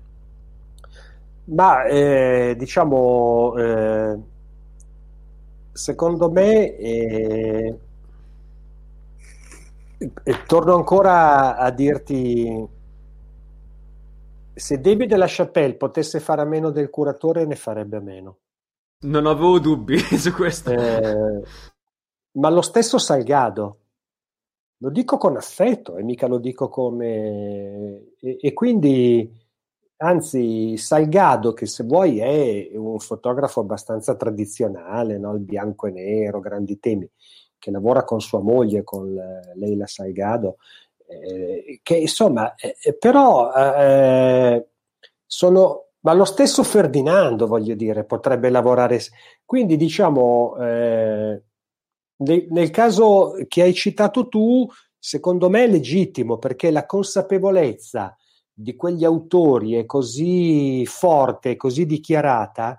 Ma eh, diciamo, eh, secondo me, eh, torno ancora a dirti, se David La Chapelle potesse fare a meno del curatore, ne farebbe a meno. Non avevo dubbi (laughs) su questo. Eh, ma lo stesso Salgado, lo dico con affetto e mica lo dico come... E, e, quindi, anzi, Salgado, che se vuoi è un fotografo abbastanza tradizionale, no? il bianco e nero, grandi temi, che lavora con sua moglie, con Leila Salgado, eh, che insomma, eh, però eh, sono ma lo stesso Ferdinando, voglio dire, potrebbe lavorare. Quindi, diciamo, eh, nel, nel caso che hai citato tu, secondo me è legittimo perché la consapevolezza di quegli autori è così forte, così dichiarata,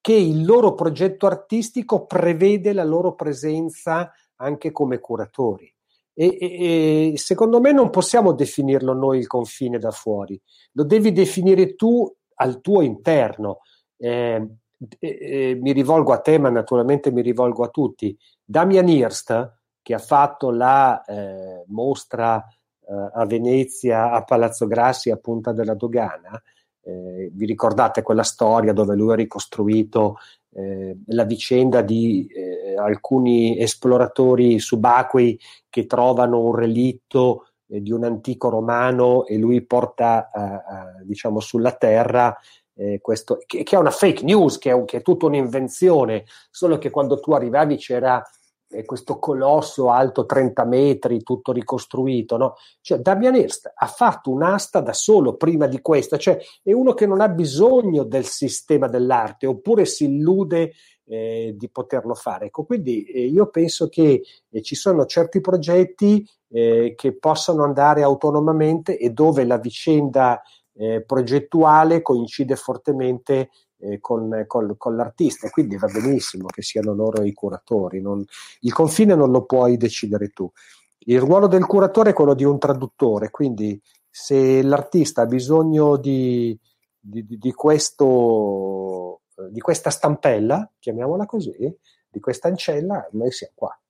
che il loro progetto artistico prevede la loro presenza anche come curatori. E, e, e, secondo me non possiamo definirlo noi il confine da fuori, lo devi definire tu al tuo interno. Eh, eh, mi rivolgo a te, ma naturalmente mi rivolgo a tutti. Damian Hirst, che ha fatto la eh, mostra eh, a Venezia, a Palazzo Grassi, a Punta della Dogana, eh, vi ricordate quella storia dove lui ha ricostruito eh, la vicenda di alcuni esploratori subacquei che trovano un relitto di un antico romano e lui porta eh, diciamo sulla terra eh, questo, che, che, è una fake news, che è, che è tutta un'invenzione, solo che quando tu arrivavi c'era eh, questo colosso alto 30 metri, tutto ricostruito, no? Cioè, Damian Hirst ha fatto un'asta da solo prima di questa, cioè è uno che non ha bisogno del sistema dell'arte, oppure si illude eh, di poterlo fare. Ecco, quindi eh, io penso che eh, ci sono certi progetti eh, che possono andare autonomamente e dove la vicenda eh, progettuale coincide fortemente eh, con, con, con, l'artista, quindi va benissimo che siano loro i curatori. Non, il confine non lo puoi decidere tu. Il ruolo del curatore è quello di un traduttore, quindi se l'artista ha bisogno di, di, di, questo, di questa stampella, chiamiamola così, di questa ancella, noi siamo qua.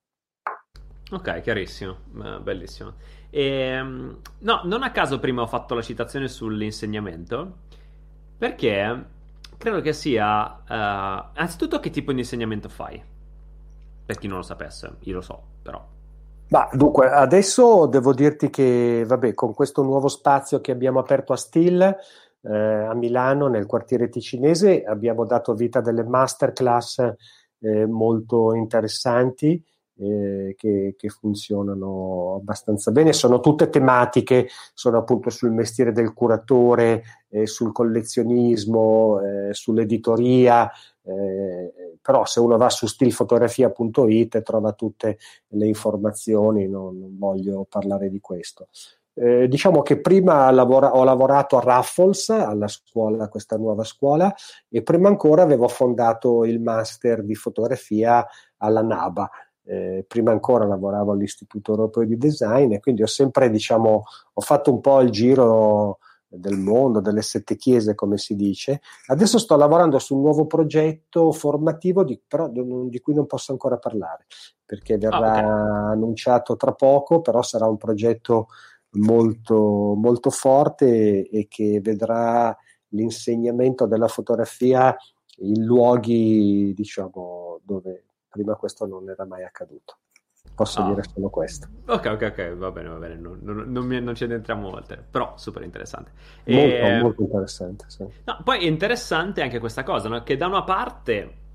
Ok, chiarissimo, bellissimo. E, ehm, no, non a caso prima ho fatto la citazione sull'insegnamento, perché credo che sia... Uh, anzitutto che tipo di insegnamento fai? Per chi non lo sapesse, io lo so, però. Ma dunque, adesso devo dirti che, vabbè, con questo nuovo spazio che abbiamo aperto a Still, eh, a Milano, nel quartiere ticinese, abbiamo dato vita a delle masterclass eh, molto interessanti eh, che, che, funzionano abbastanza bene. Sono tutte tematiche, sono appunto sul mestiere del curatore, eh, sul collezionismo, eh, sull'editoria, eh, però se uno va su stilfotografia.it trova tutte le informazioni, non, non voglio parlare di questo. Eh, diciamo che prima lavora, ho lavorato a Raffles, alla scuola, questa nuova scuola, e prima ancora avevo fondato il master di fotografia alla NABA eh, prima ancora lavoravo all'Istituto Europeo di Design e quindi ho sempre, diciamo, ho fatto un po' il giro del mondo, delle sette chiese, come si dice. Adesso sto lavorando su un nuovo progetto formativo, di, però di cui non posso ancora parlare, perché verrà ah, okay. annunciato tra poco, però sarà un progetto molto, molto forte e, e che vedrà l'insegnamento della fotografia in luoghi, diciamo, dove prima questo non era mai accaduto. Posso ah. dire solo questo. Ok, ok, ok, va bene, va bene, non, non, non, non ci addentriamo oltre, però super interessante. Molto, e... molto interessante, sì. No, poi è interessante anche questa cosa, no? che da una parte...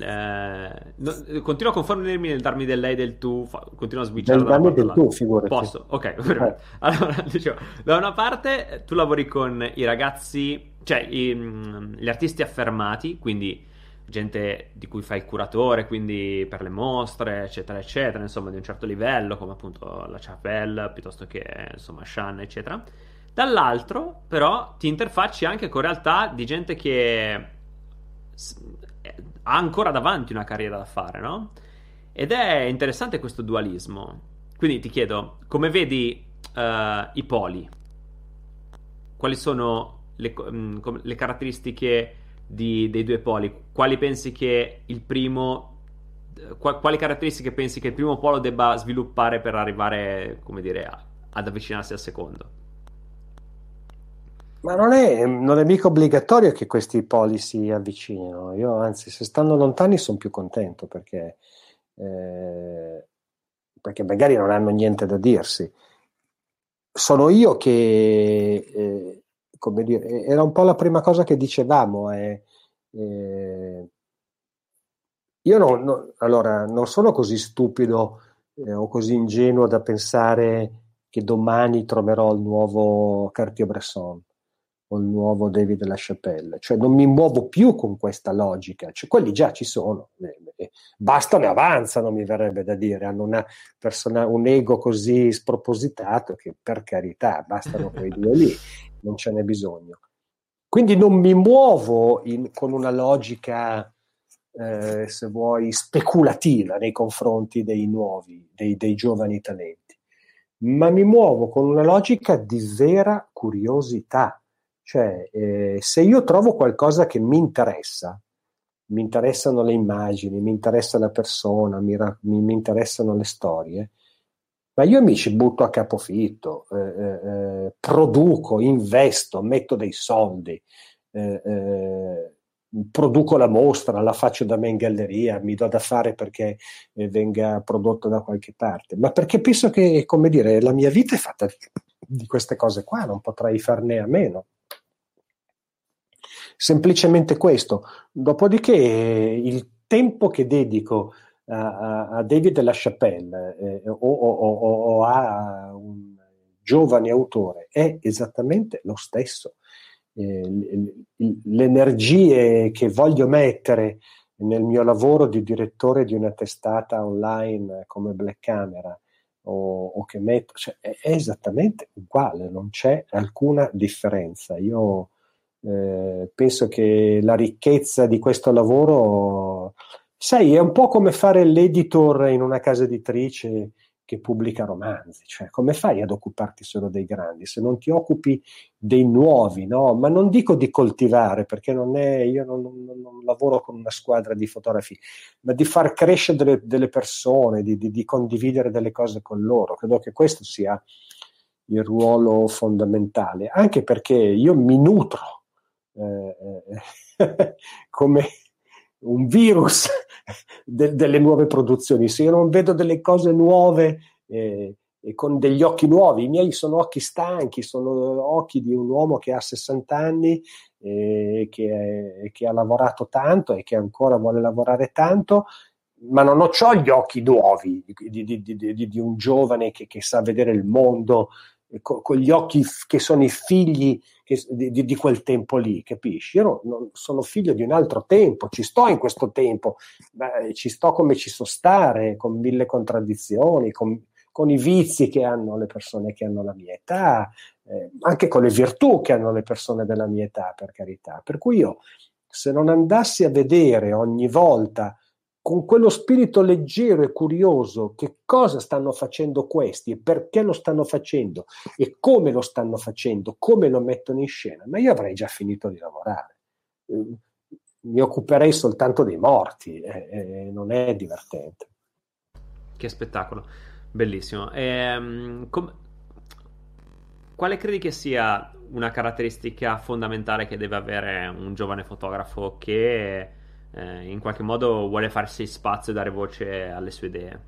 Eh, no, continuo a confondermi nel darmi del lei del tu, fa, continuo a switchare del darmi del tu, figurati. Posso, ok. (laughs) Eh. Allora, dicevo, da una parte tu lavori con i ragazzi, cioè i, mm, gli artisti affermati, quindi gente di cui fai il curatore, quindi per le mostre, eccetera, eccetera, insomma, di un certo livello, come appunto la Chapelle, piuttosto che, insomma, Shan, eccetera. Dall'altro, però, ti interfacci anche con realtà di gente che ha ancora davanti una carriera da fare, no? Ed è interessante questo dualismo. Quindi ti chiedo, come vedi uh, i poli? Quali sono le, um, le caratteristiche di, dei due poli, quali pensi che il primo quali caratteristiche pensi che il primo polo debba sviluppare per arrivare, come dire, a, ad avvicinarsi al secondo? Ma non è, non è, mica obbligatorio che questi poli si avvicinino. Io, anzi, se stanno lontani sono più contento perché, eh, perché magari non hanno niente da dirsi. Sono io che eh, come dire, era un po' la prima cosa che dicevamo. Eh, eh, io non, no, allora, non sono così stupido eh, o così ingenuo da pensare che domani troverò il nuovo Cartier-Bresson o il nuovo David LaChapelle, cioè non mi muovo più con questa logica, cioè, quelli già ci sono, eh, eh, bastano e avanzano, mi verrebbe da dire, hanno una persona, un ego così spropositato che per carità bastano quei due lì. Non ce n'è bisogno. Quindi non mi muovo in, con una logica, eh, se vuoi, speculativa nei confronti dei nuovi, dei, dei giovani talenti, ma mi muovo con una logica di vera curiosità. Cioè, eh, se io trovo qualcosa che mi interessa, mi interessano le immagini, mi interessa la persona, mi, mi, mi interessano le storie, ma io mi ci butto a capofitto, eh, eh, eh produco, investo, metto dei soldi, eh, eh, produco la mostra, la faccio da me in galleria, mi do da fare perché venga prodotto da qualche parte, ma perché penso che, come dire, la mia vita è fatta di queste cose qua, non potrei farne a meno. Semplicemente questo. Dopodiché il tempo che dedico a, a David LaChapelle eh, o, o, o, o, a un giovane autore è esattamente lo stesso. Eh, le energie che voglio mettere nel mio lavoro di direttore di una testata online come Black Camera o, o che metto, cioè, è, è, esattamente uguale, non c'è alcuna differenza. Io eh, penso che la ricchezza di questo lavoro Sai, è un po' come fare l'editor in una casa editrice che pubblica romanzi, cioè come fai ad occuparti solo dei grandi se non ti occupi dei nuovi, no? Ma non dico di coltivare, perché non è, io non, non, non lavoro con una squadra di fotografi, ma di far crescere delle, delle persone, di, di, di, condividere delle cose con loro. Credo che questo sia il ruolo fondamentale, anche perché io mi nutro eh, eh, (laughs) come un virus de- delle nuove produzioni. Se io non vedo delle cose nuove eh, e con degli occhi nuovi, i miei sono occhi stanchi, sono occhi di un uomo che ha 60 anni, eh, che, è, che ha lavorato tanto e che ancora vuole lavorare tanto, ma non ho gli occhi nuovi di, di, di, di un giovane che, che, sa vedere il mondo con, con gli occhi che sono i figli che, di, di, quel tempo lì, capisci? Io non sono figlio di un altro tempo, ci sto in questo tempo, Beh, ci sto come ci so stare, con mille contraddizioni, con, con, i vizi che hanno le persone che hanno la mia età, eh, anche con le virtù che hanno le persone della mia età, per carità. Per cui io, se non andassi a vedere ogni volta con quello spirito leggero e curioso che cosa stanno facendo questi e perché lo stanno facendo e come lo stanno facendo, come lo mettono in scena, ma io avrei già finito di lavorare. Eh, mi occuperei soltanto dei morti e, e non è divertente. Che spettacolo, bellissimo. Ehm, com- quale credi che sia una caratteristica fondamentale che deve avere un giovane fotografo che eh, in qualche modo vuole farsi spazio e dare voce alle sue idee?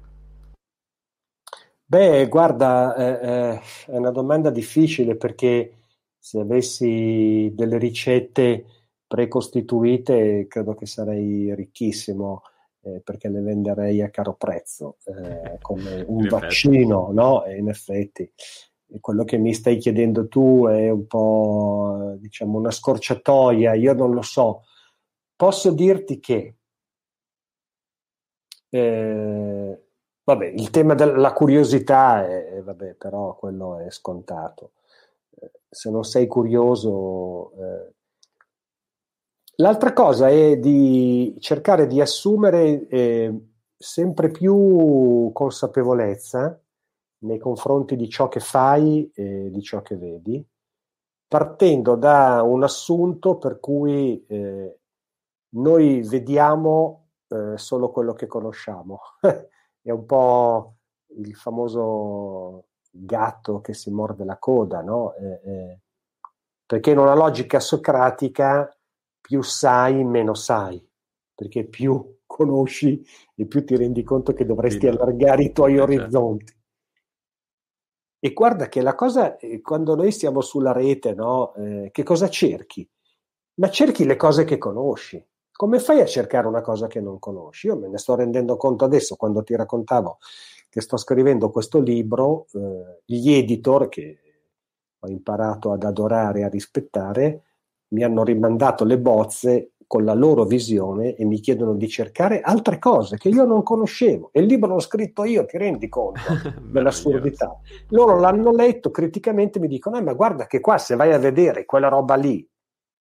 Beh, guarda, eh, eh, è una domanda difficile perché se avessi delle ricette precostituite credo che sarei ricchissimo eh, perché le venderei a caro prezzo eh, come (laughs) un vaccino, no? E in effetti quello che mi stai chiedendo tu è un po' diciamo una scorciatoia, io non lo so, posso dirti che eh, vabbè, il tema della curiosità è, vabbè, però quello è scontato. Eh, se non sei curioso. Eh. L'altra cosa è di cercare di assumere eh, sempre più consapevolezza nei confronti di ciò che fai e di ciò che vedi, partendo da un assunto per cui eh, noi vediamo eh, solo quello che conosciamo. (laughs) È un po' il famoso gatto che si morde la coda, no? Eh, eh, perché in una logica socratica più sai, meno sai, perché più conosci e più ti rendi conto che dovresti sì, allargare i tuoi certo. orizzonti. E guarda che la cosa, eh, quando noi siamo sulla rete, no? Eh, che cosa cerchi? Ma cerchi le cose che conosci come fai a cercare una cosa che non conosci? Io me ne sto rendendo conto adesso quando ti raccontavo che sto scrivendo questo libro, eh, gli editor che ho imparato ad adorare e a rispettare mi hanno rimandato le bozze con la loro visione e mi chiedono di cercare altre cose che io non conoscevo e il libro l'ho scritto io, ti rendi conto (laughs) dell'assurdità. Loro l'hanno letto criticamente e mi dicono, eh, ma guarda che qua se vai a vedere quella roba lì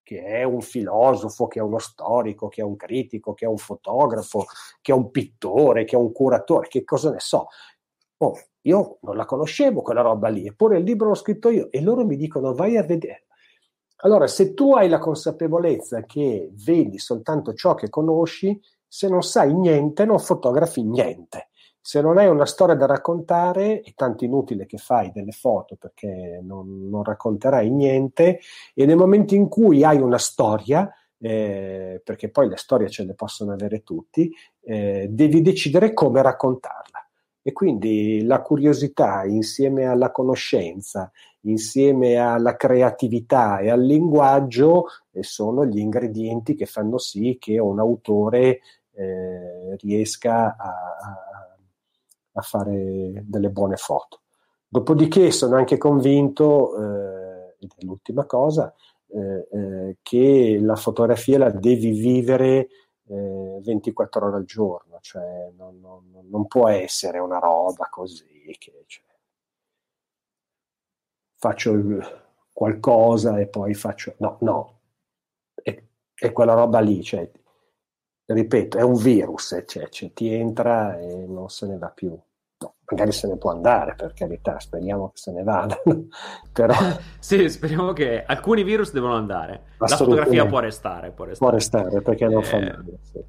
che è un filosofo, che è uno storico, che è un critico, che è un fotografo, che è un pittore, che è un curatore, che cosa ne so. Oh, io non la conoscevo quella roba lì, eppure il libro l'ho scritto io e loro mi dicono vai a vedere. Allora, se tu hai la consapevolezza che vedi soltanto ciò che conosci, se non sai niente, non fotografi niente. Se non hai una storia da raccontare, è tanto inutile che fai delle foto perché non, non racconterai niente e nel momento in cui hai una storia, eh, perché poi le storie ce le possono avere tutti, eh, devi decidere come raccontarla. E quindi la curiosità insieme alla conoscenza, insieme alla creatività e al linguaggio eh, sono gli ingredienti che fanno sì che un autore eh, riesca a, a, a, fare delle buone foto. Dopodiché sono anche convinto, eh, ed è l'ultima cosa, eh, eh, che la fotografia la devi vivere 24 ore al giorno, cioè non, non, non, può essere una roba così che cioè, faccio qualcosa e poi faccio... No, no, è, è quella roba lì, cioè, ripeto, è un virus, cioè, cioè, ti entra e non se ne va più. No, magari se ne può andare, per carità, speriamo che se ne vada. (laughs) Però... (laughs) sì, speriamo che alcuni virus devono andare. La fotografia può restare, può restare. Può restare perché non eh... fa male. Sì.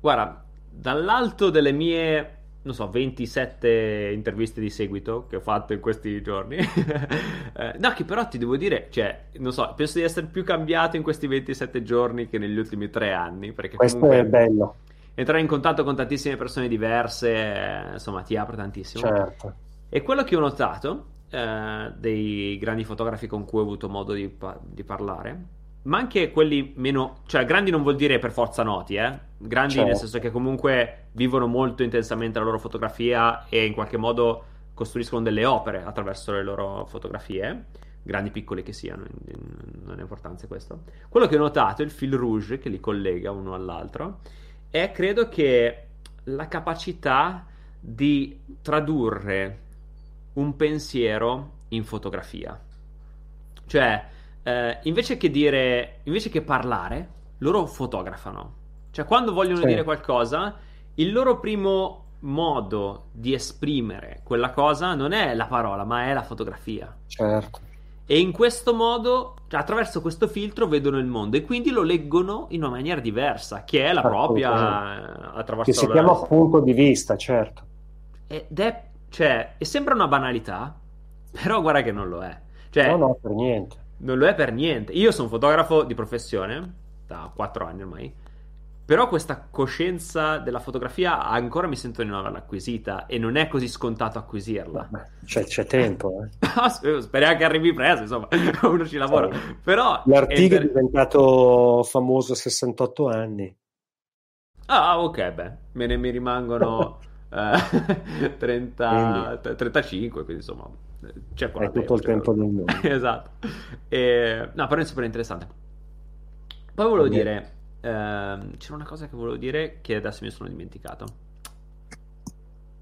Guarda, dall'alto delle mie, non so, 27 interviste di seguito che ho fatto in questi giorni, (laughs) eh, no, che però ti devo dire, cioè, non so, penso di essere più cambiato in questi 27 giorni che negli ultimi tre anni. Perché Questo comunque... è bello entrare in contatto con tantissime persone diverse, eh, insomma, ti apre tantissimo. Certo. E quello che ho notato eh, dei grandi fotografi con cui ho avuto modo di, pa- di, parlare, ma anche quelli meno, cioè grandi non vuol dire per forza noti, eh? Grandi certo. nel senso che comunque vivono molto intensamente la loro fotografia e in qualche modo costruiscono delle opere attraverso le loro fotografie grandi piccoli che siano, non ha importanza questo. Quello che ho notato è il fil rouge che li collega uno all'altro è credo che la capacità di tradurre un pensiero in fotografia. Cioè, eh, invece che dire, invece che parlare, loro fotografano. Cioè, quando vogliono sì. dire qualcosa, il loro primo modo di esprimere quella cosa non è la parola, ma è la fotografia. Certo. E in questo modo, cioè attraverso questo filtro, vedono il mondo e quindi lo leggono in una maniera diversa, che è la propria eh, attraverso Che si chiama punto di vista, certo. Ed è, cioè, e sembra una banalità, però guarda che non lo è. Cioè, no, no, per niente. Non lo è per niente. Io sono fotografo di professione, da quattro anni ormai, però questa coscienza della fotografia ancora mi sento di non averla acquisita e non è così scontato acquisirla. C'è, c'è tempo. Eh. (laughs) speriamo che arrivi presto, insomma, (laughs) uno ci lavora. Sì. Però L'artigo è, per... è diventato famoso a 68 anni. Ah, ok, beh, me ne mi rimangono (laughs) eh, 30, 35, quindi insomma c'è È tutto il tempo del mondo. esatto. E, no, però è super interessante. Poi volevo dire Ehm, c'era una cosa che volevo dire che adesso mi sono dimenticato.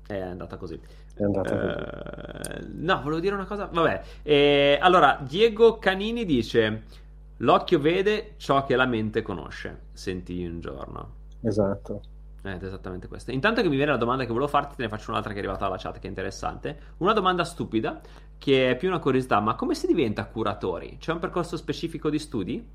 È andata così. È andata così. Uh, no, volevo dire una cosa. Vabbè. Eh, allora, Diego Canini dice: L'occhio vede ciò che la mente conosce. Senti un giorno. Esatto. Ed esattamente questo. Intanto che mi viene la domanda che volevo farti, te ne faccio un'altra che è arrivata alla chat che è interessante. Una domanda stupida, che è più una curiosità, ma come si diventa curatori? C'è un percorso specifico di studi?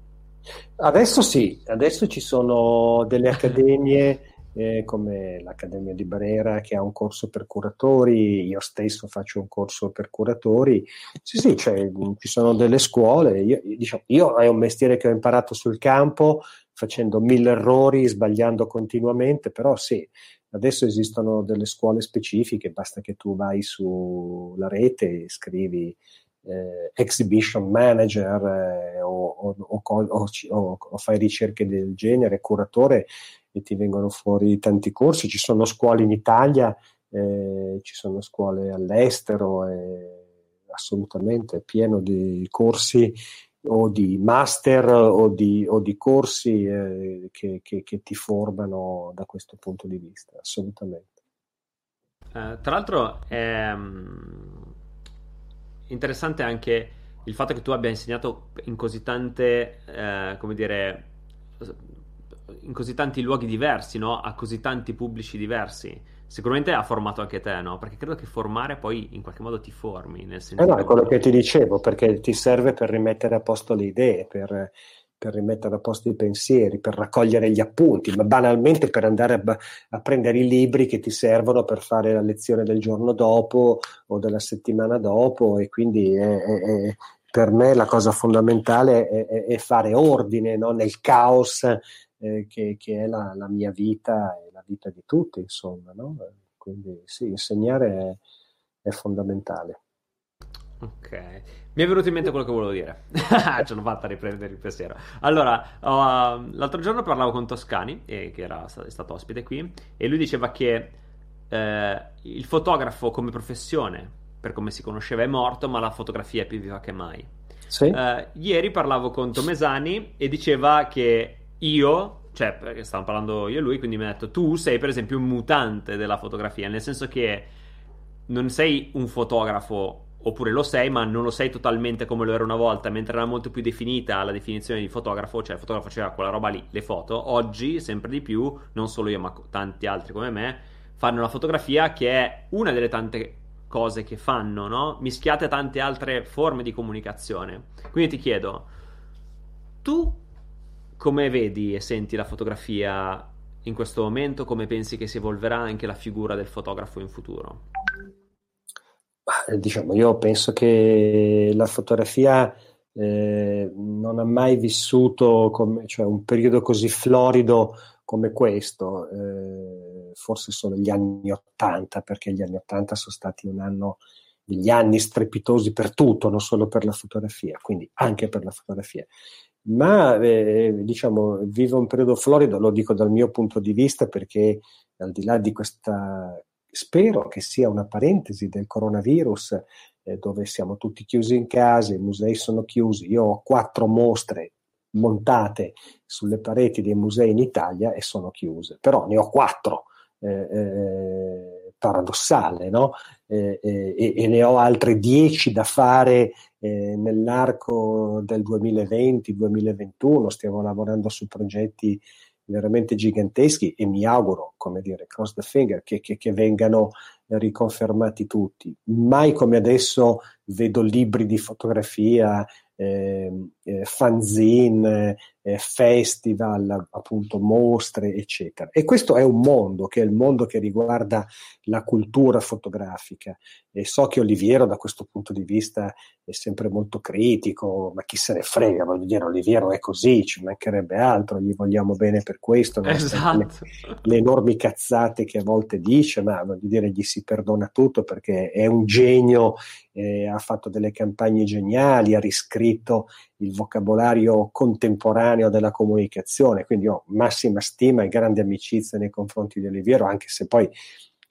Adesso sì, adesso ci sono delle accademie eh, come l'Accademia di Brera che ha un corso per curatori, io stesso faccio un corso per curatori. Sì, sì, cioè, ci sono delle scuole. Io, diciamo, io è un mestiere che ho imparato sul campo facendo mille errori, sbagliando continuamente, però sì, adesso esistono delle scuole specifiche, basta che tu vai sulla rete e scrivi eh, exhibition manager eh, o, o, o, o, fai ricerche del genere, curatore e ti vengono fuori tanti corsi. Ci sono scuole in Italia, eh, ci sono scuole all'estero, assolutamente pieno di corsi o di master o di, di corsi eh, che, che, che, ti formano da questo punto di vista, assolutamente. Uh, tra l'altro, ehm, interessante anche il fatto che tu abbia insegnato in così tante, eh, come dire, in così tanti luoghi diversi, no? A così tanti pubblici diversi. Sicuramente ha formato anche te, no? Perché credo che formare poi in qualche modo ti formi. Nel senso eh no, è quello che ti dicevo, perché ti serve per rimettere a posto le idee, per, per rimettere a posto i pensieri, per raccogliere gli appunti, ma banalmente per andare a, a, prendere i libri che ti servono per fare la lezione del giorno dopo o della settimana dopo e quindi è, è, è, per me la cosa fondamentale è, fare ordine no? nel caos eh, che, che, è la, la, mia vita e la vita di tutti, insomma. No? Quindi sì, insegnare è fondamentale. Ok. Mi è venuto in mente quello che volevo dire. (laughs) Ce l'ho fatta riprendere il pensiero. Allora, uh, l'altro giorno parlavo con Toscani, eh, che era è stato ospite qui, e lui diceva che eh, il fotografo come professione, per come si conosceva, è morto, ma la fotografia è più viva che mai. Sì. Uh, ieri parlavo con Tomesani e diceva che io, cioè, perché stavamo parlando io e lui, quindi mi ha detto, tu sei per esempio un mutante della fotografia, nel senso che non sei un fotografo oppure lo sei, ma non lo sei totalmente come lo era una volta, mentre era molto più definita la definizione di fotografo, cioè il fotografo faceva quella roba lì, le foto. Oggi, sempre di più, non solo io, ma tanti altri come me, fanno la fotografia che è una delle tante cose che fanno, no? Mischiate a tante altre forme di comunicazione. Quindi ti chiedo, tu come vedi e senti la fotografia in questo momento? Come pensi che si evolverà anche la figura del fotografo in futuro? Diciamo, io penso che la fotografia eh, non ha mai vissuto come, cioè, un periodo così florido come questo, eh, forse solo gli anni Ottanta, perché gli anni Ottanta sono stati un anno, degli anni strepitosi per tutto, non solo per la fotografia, quindi anche per la fotografia. Ma eh, diciamo, vive un periodo florido, lo dico dal mio punto di vista, perché al di là di questa spero che sia una parentesi del coronavirus eh, dove siamo tutti chiusi in casa, i musei sono chiusi, io ho quattro mostre montate sulle pareti dei musei in Italia e sono chiuse, però ne ho quattro. Eh, eh, paradossale, no? Eh, eh, e, ne ho altre dieci da fare eh, nell'arco del 2020-2021. Stiamo lavorando su progetti veramente giganteschi e mi auguro, come dire, cross the finger, che, che, che vengano riconfermati tutti. Mai come adesso vedo libri di fotografia, eh, eh, fanzine, eh, festival, appunto mostre, eccetera. E questo è un mondo, che è il mondo che riguarda la cultura fotografica. E so che Oliviero da questo punto di vista è sempre molto critico, ma chi se ne frega, voglio dire, Oliviero è così, ci mancherebbe altro, gli vogliamo bene per questo, esatto. le, le enormi cazzate che a volte dice, ma voglio dire, gli si perdona tutto perché è un genio, eh, ha fatto delle campagne geniali, ha riscritto il vocabolario contemporaneo della comunicazione, quindi ho massima stima e grande amicizia nei confronti di Oliviero, anche se poi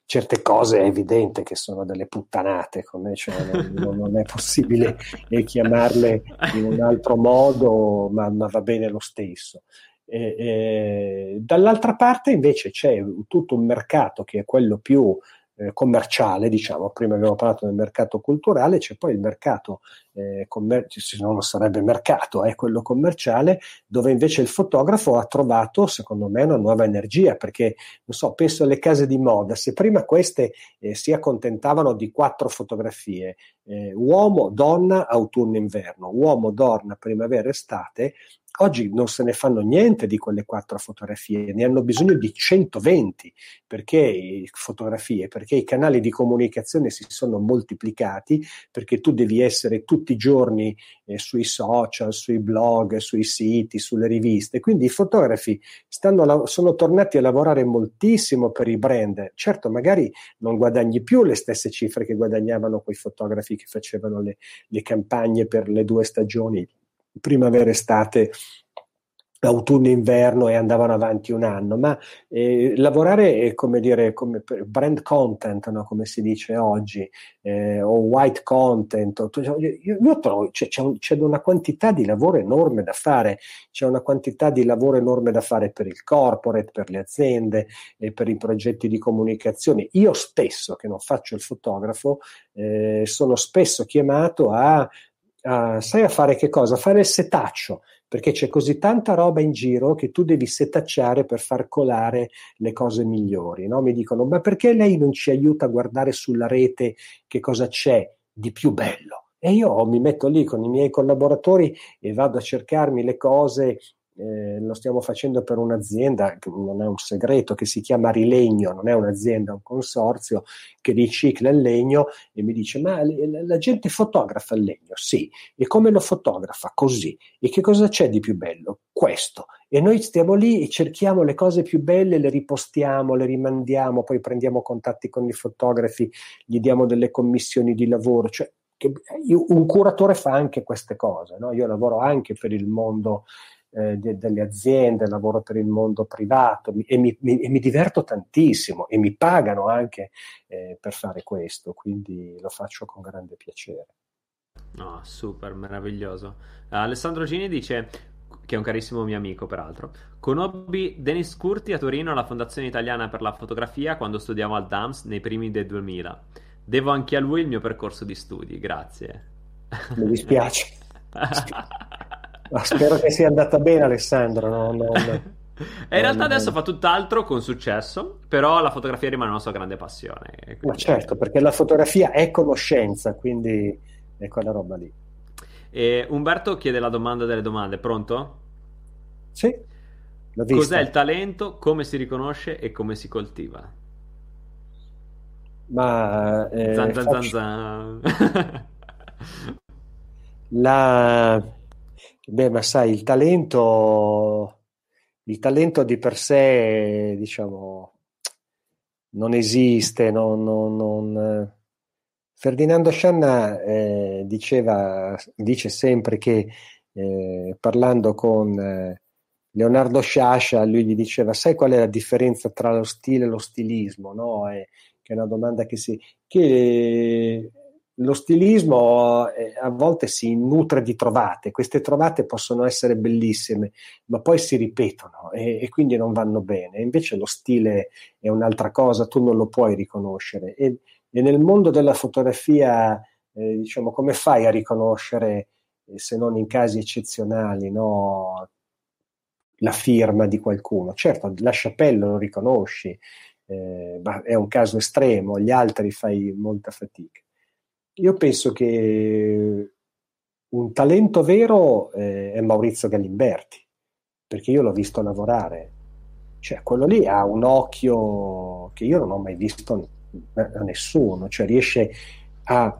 certe cose è evidente che sono delle puttanate, come cioè, (laughs) non, non, è possibile chiamarle in un altro modo, ma, ma va bene lo stesso. E, e, dall'altra parte invece c'è tutto un mercato che è quello più eh, commerciale, diciamo, prima abbiamo parlato del mercato culturale, c'è poi il mercato, eh, commer- se non sarebbe mercato, è quello commerciale, dove invece il fotografo ha trovato, secondo me, una nuova energia, perché, non so, penso alle case di moda, se prima queste eh, si accontentavano di quattro fotografie, eh, uomo, donna, autunno, inverno, uomo, donna, primavera, estate, Oggi non se ne fanno niente di quelle quattro fotografie, ne hanno bisogno di 120 perché fotografie, perché i canali di comunicazione si sono moltiplicati, perché tu devi essere tutti i giorni eh, sui social, sui blog, sui siti, sulle riviste. Quindi i fotografi stanno, sono tornati a lavorare moltissimo per i brand. Certo, magari non guadagni più le stesse cifre che guadagnavano quei fotografi che facevano le, le campagne per le due stagioni primavera, estate, autunno inverno e andavano avanti un anno, ma eh, lavorare come dire come brand content, no? come si dice oggi, eh, o white content, io, io trovo c'è, c'è, un, c'è, una quantità di lavoro enorme da fare, c'è una quantità di lavoro enorme da fare per il corporate, per le aziende, e per i progetti di comunicazione. Io stesso, che non faccio il fotografo, eh, sono spesso chiamato a uh, sai a fare che cosa? Fare il setaccio, perché c'è così tanta roba in giro che tu devi setacciare per far colare le cose migliori. No? Mi dicono, ma perché lei non ci aiuta a guardare sulla rete che cosa c'è di più bello? E io mi metto lì con i miei collaboratori e vado a cercarmi le cose eh, lo stiamo facendo per un'azienda, che non è un segreto, che si chiama Rilegno, non è un'azienda, è un consorzio che ricicla il legno e mi dice ma la, gente fotografa il legno? Sì. E come lo fotografa? Così. E che cosa c'è di più bello? Questo. E noi stiamo lì e cerchiamo le cose più belle, le ripostiamo, le rimandiamo, poi prendiamo contatti con i fotografi, gli diamo delle commissioni di lavoro. Cioè, un curatore fa anche queste cose. No? Io lavoro anche per il mondo eh, de, delle aziende, lavoro per il mondo privato e mi, mi, e mi diverto tantissimo e mi pagano anche eh, per fare questo, quindi lo faccio con grande piacere. No, super, meraviglioso. Alessandro Gini dice, che è un carissimo mio amico peraltro, conobbi Denis Curti a Torino alla Fondazione Italiana per la Fotografia quando studiavo al DAMS nei primi del 2000. Devo anche a lui il mio percorso di studi, grazie. Mi dispiace. (laughs) Ma spero che sia andata bene Alessandro. No, no, no. (laughs) E in realtà adesso fa tutt'altro con successo, però la fotografia rimane una sua grande passione. Quindi... Ma certo, perché la fotografia è conoscenza, quindi è quella roba lì. E Umberto chiede la domanda delle domande, pronto? Sì. Cos'è il talento, come si riconosce e come si coltiva? Ma... Eh, zan, zan, faccio... zan, zan. la Beh, ma sai, il talento, il talento di per sé, diciamo, non esiste. Non, non, non... Ferdinando Scianna eh, diceva, dice sempre che eh, parlando con eh, Leonardo Sciascia, lui gli diceva: Sai qual è la differenza tra lo stile e lo stilismo? No? Che è una domanda che si. Che, lo stilismo eh, a volte si nutre di trovate, queste trovate possono essere bellissime, ma poi si ripetono e, e, quindi non vanno bene. Invece lo stile è un'altra cosa, tu non lo puoi riconoscere. E, e nel mondo della fotografia, eh, diciamo, come fai a riconoscere, eh, se non in casi eccezionali, no, la firma di qualcuno? Certo, la Chapelle lo riconosci, eh, ma è un caso estremo, gli altri fai molta fatica. Io penso che un talento vero eh, è Maurizio Galimberti, perché io l'ho visto lavorare. Cioè, quello lì ha un occhio che io non ho mai visto a nessuno, cioè riesce a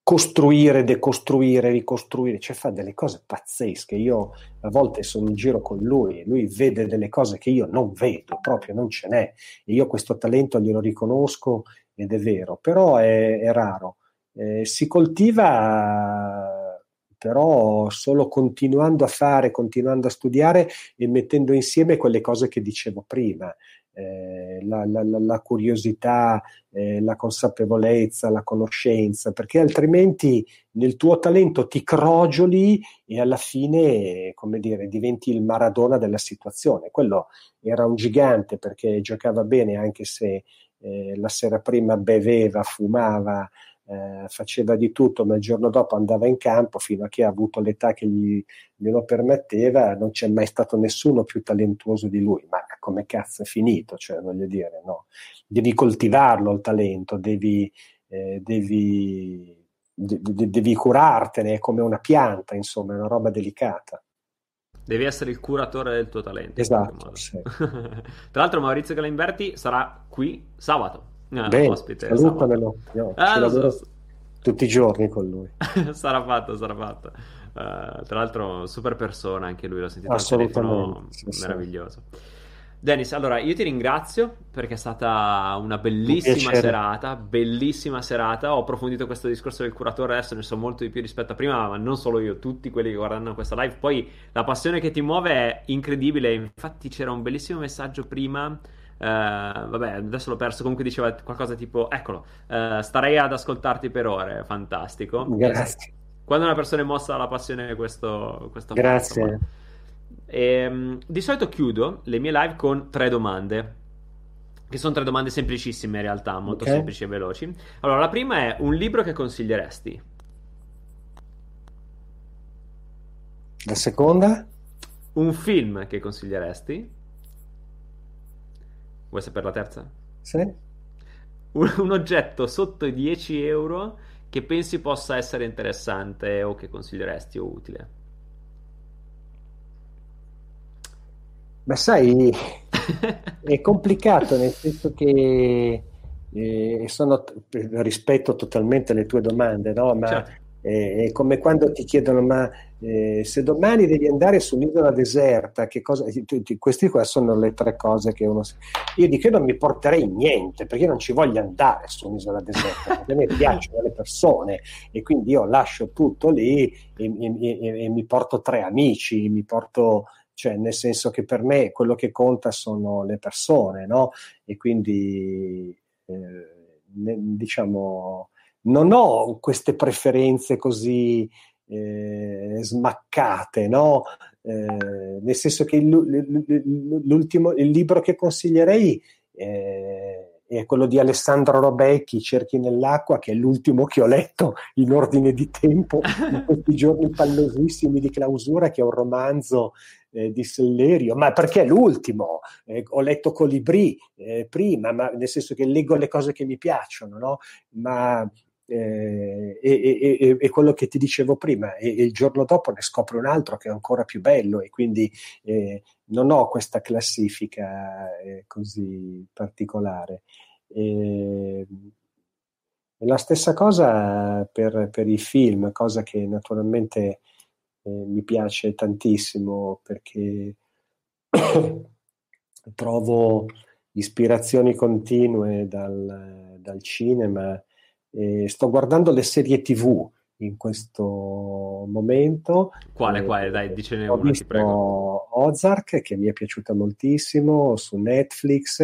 costruire, decostruire, ricostruire, cioè fa delle cose pazzesche. Io a volte sono in giro con lui, lui vede delle cose che io non vedo, proprio non ce n'è. E io questo talento glielo riconosco ed è vero, però è, è raro. Eh, si coltiva però solo continuando a fare, continuando a studiare e mettendo insieme quelle cose che dicevo prima, eh, la, la, la, curiosità, eh, la consapevolezza, la conoscenza, perché altrimenti nel tuo talento ti crogioli e alla fine, come dire, diventi il Maradona della situazione. Quello era un gigante perché giocava bene anche se eh, la sera prima beveva, fumava, eh, faceva di tutto, ma il giorno dopo andava in campo fino a che ha avuto l'età che gli, glielo permetteva, non c'è mai stato nessuno più talentuoso di lui, ma come cazzo è finito? Cioè, voglio dire, no? Devi coltivarlo il talento, devi, eh, devi, de- de- devi curartene, è come una pianta, insomma, è una roba delicata. Devi essere il curatore del tuo talento. Esatto. Sì. (laughs) Tra l'altro Maurizio Galimberti sarà qui sabato. No, Bene, ospite, salutamelo. Io ah, so, so. tutti i giorni con lui. (laughs) sarà fatto, sarà fatto. Uh, tra l'altro, super persona, anche lui l'ho sentito al telefono, sì, meraviglioso. Sì. Dennis, allora io ti ringrazio perché è stata una bellissima un serata, bellissima serata. Ho approfondito questo discorso del curatore, adesso ne so molto di più rispetto a prima, ma non solo io, tutti quelli che guardano questa live. Poi la passione che ti muove è incredibile. Infatti c'era un bellissimo messaggio prima Uh, vabbè, adesso l'ho perso. Comunque diceva qualcosa tipo: Eccolo, uh, starei ad ascoltarti per ore. Fantastico. Grazie. Quando una persona è mossa dalla passione, questo, questo Grazie. Fatto, e, um, di solito chiudo le mie live con tre domande. Che sono tre domande semplicissime in realtà, molto okay. semplici e veloci. Allora, la prima è un libro che consiglieresti? La seconda? Un film che consiglieresti? Vuoi sapere la terza? Sì. Un, un oggetto sotto i 10 euro che pensi possa essere interessante o che consiglieresti o utile? Ma sai, (laughs) è complicato nel senso che eh, sono, rispetto totalmente le tue domande, no? ma certo. eh, è come quando ti chiedono ma eh, se domani devi andare su un'isola deserta, cosa, queste qua sono le tre cose che uno... Io dico che non mi porterei niente, perché io non ci voglio andare su un'isola deserta, perché a me piacciono le persone e quindi io lascio tutto lì e, e, e, e mi porto tre amici, mi porto cioè nel senso che per me quello che conta sono le persone, no? E quindi eh, ne, diciamo non ho queste preferenze così eh, smaccate, no? Eh, nel senso che l'ultimo il libro che consiglierei eh, è quello di Alessandro Robecchi, Cerchi nell'acqua, che è l'ultimo che ho letto in ordine di tempo in (laughs) questi giorni pallosissimi di clausura, che è un romanzo eh, di Sellerio, ma perché è l'ultimo? Eh, ho letto Colibrì eh, prima, ma nel senso che leggo le cose che mi piacciono, no? Ma eh, e, e, e, quello che ti dicevo prima, e, il giorno dopo ne scopro un altro che è ancora più bello e quindi eh, non ho questa classifica eh, così particolare. E, la stessa cosa per, per, i film, cosa che naturalmente eh, mi piace tantissimo perché (coughs) trovo ispirazioni continue dal, dal cinema eh, sto guardando le serie TV in questo momento. Quale, quale? Dai, dicene una, ti prego. Ozark, che mi è piaciuta moltissimo, su Netflix.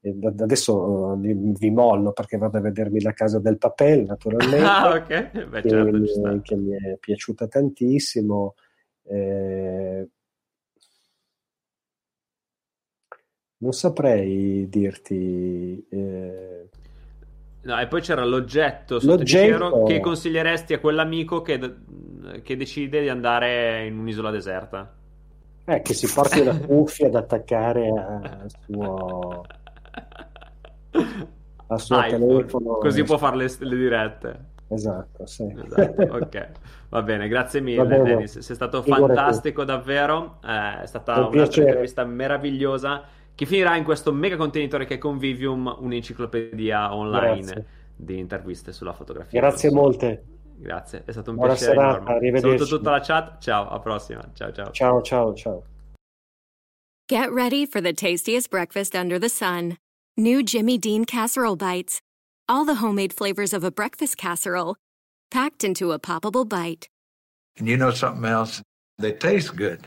E da, adesso uh, vi mollo perché vado a vedermi la casa del papel, naturalmente. (laughs) Ah, ok. Beh, che, certo, che mi è piaciuta tantissimo. Eh, non saprei dirti... Eh, No, e poi c'era l'oggetto l'oggetto... che consiglieresti a quell'amico che, che, decide di andare in un'isola deserta. Eh, che si porti una cuffia ad attaccare (laughs) al suo, al suo telefono. Così può fare le, le dirette. Esatto, sì. Esatto, ok. Va bene, grazie mille bene. Dennis, sei stato fantastico davvero, eh, è stata un'intervista meravigliosa che finirà in questo mega contenitore che è Convivium, un'enciclopedia online Grazie. di interviste sulla fotografia. Grazie molte. Grazie, è stato un Buona piacere serata, enorme. Arrivederci. Saluto tutta la chat, ciao, alla prossima. Ciao, ciao. Ciao, ciao, ciao. Get ready for the tastiest breakfast under the sun. New Jimmy Dean casserole bites. All the homemade flavors of a breakfast casserole packed into a poppable bite. And you know something else? They taste good.